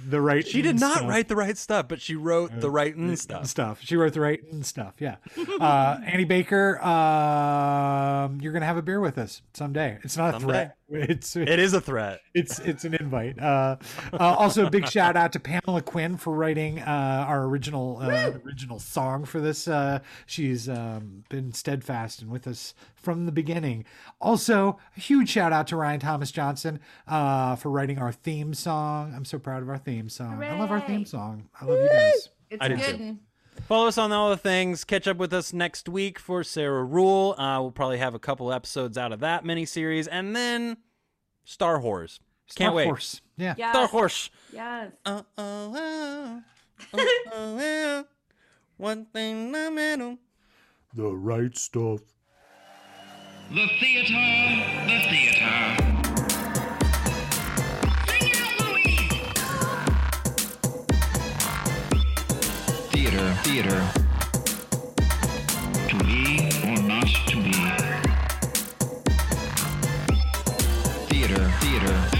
The right. She did not stuff. write the right stuff, but she wrote the right and stuff. stuff. She wrote the right stuff. Yeah. Uh, Annie Baker, um, you're gonna have a beer with us someday. It's not a Someday. threat. It's It is a threat. it's it's an invite. Uh, uh, also, a big shout out to Pamela Quinn for writing uh, our original uh, original song for this. Uh, she's um, been steadfast and with us from the beginning. Also, a huge shout out to Ryan Thomas Johnson uh, for writing our theme song. I'm so proud of our theme song. I love our theme song. I love you guys. It's I do good. Too. one. Follow us on all the things. Catch up with us next week for Sarah Ruhl. Uh, we'll probably have a couple episodes out of that miniseries, and then Star Wars. Can't Star wait. Horse. Yeah. Yes. Star Horse. Yes. Uh oh, oh, oh, oh, one thing in the middle. The right stuff. The theater, the theater. Theater. To be or not to be. Theater, theater.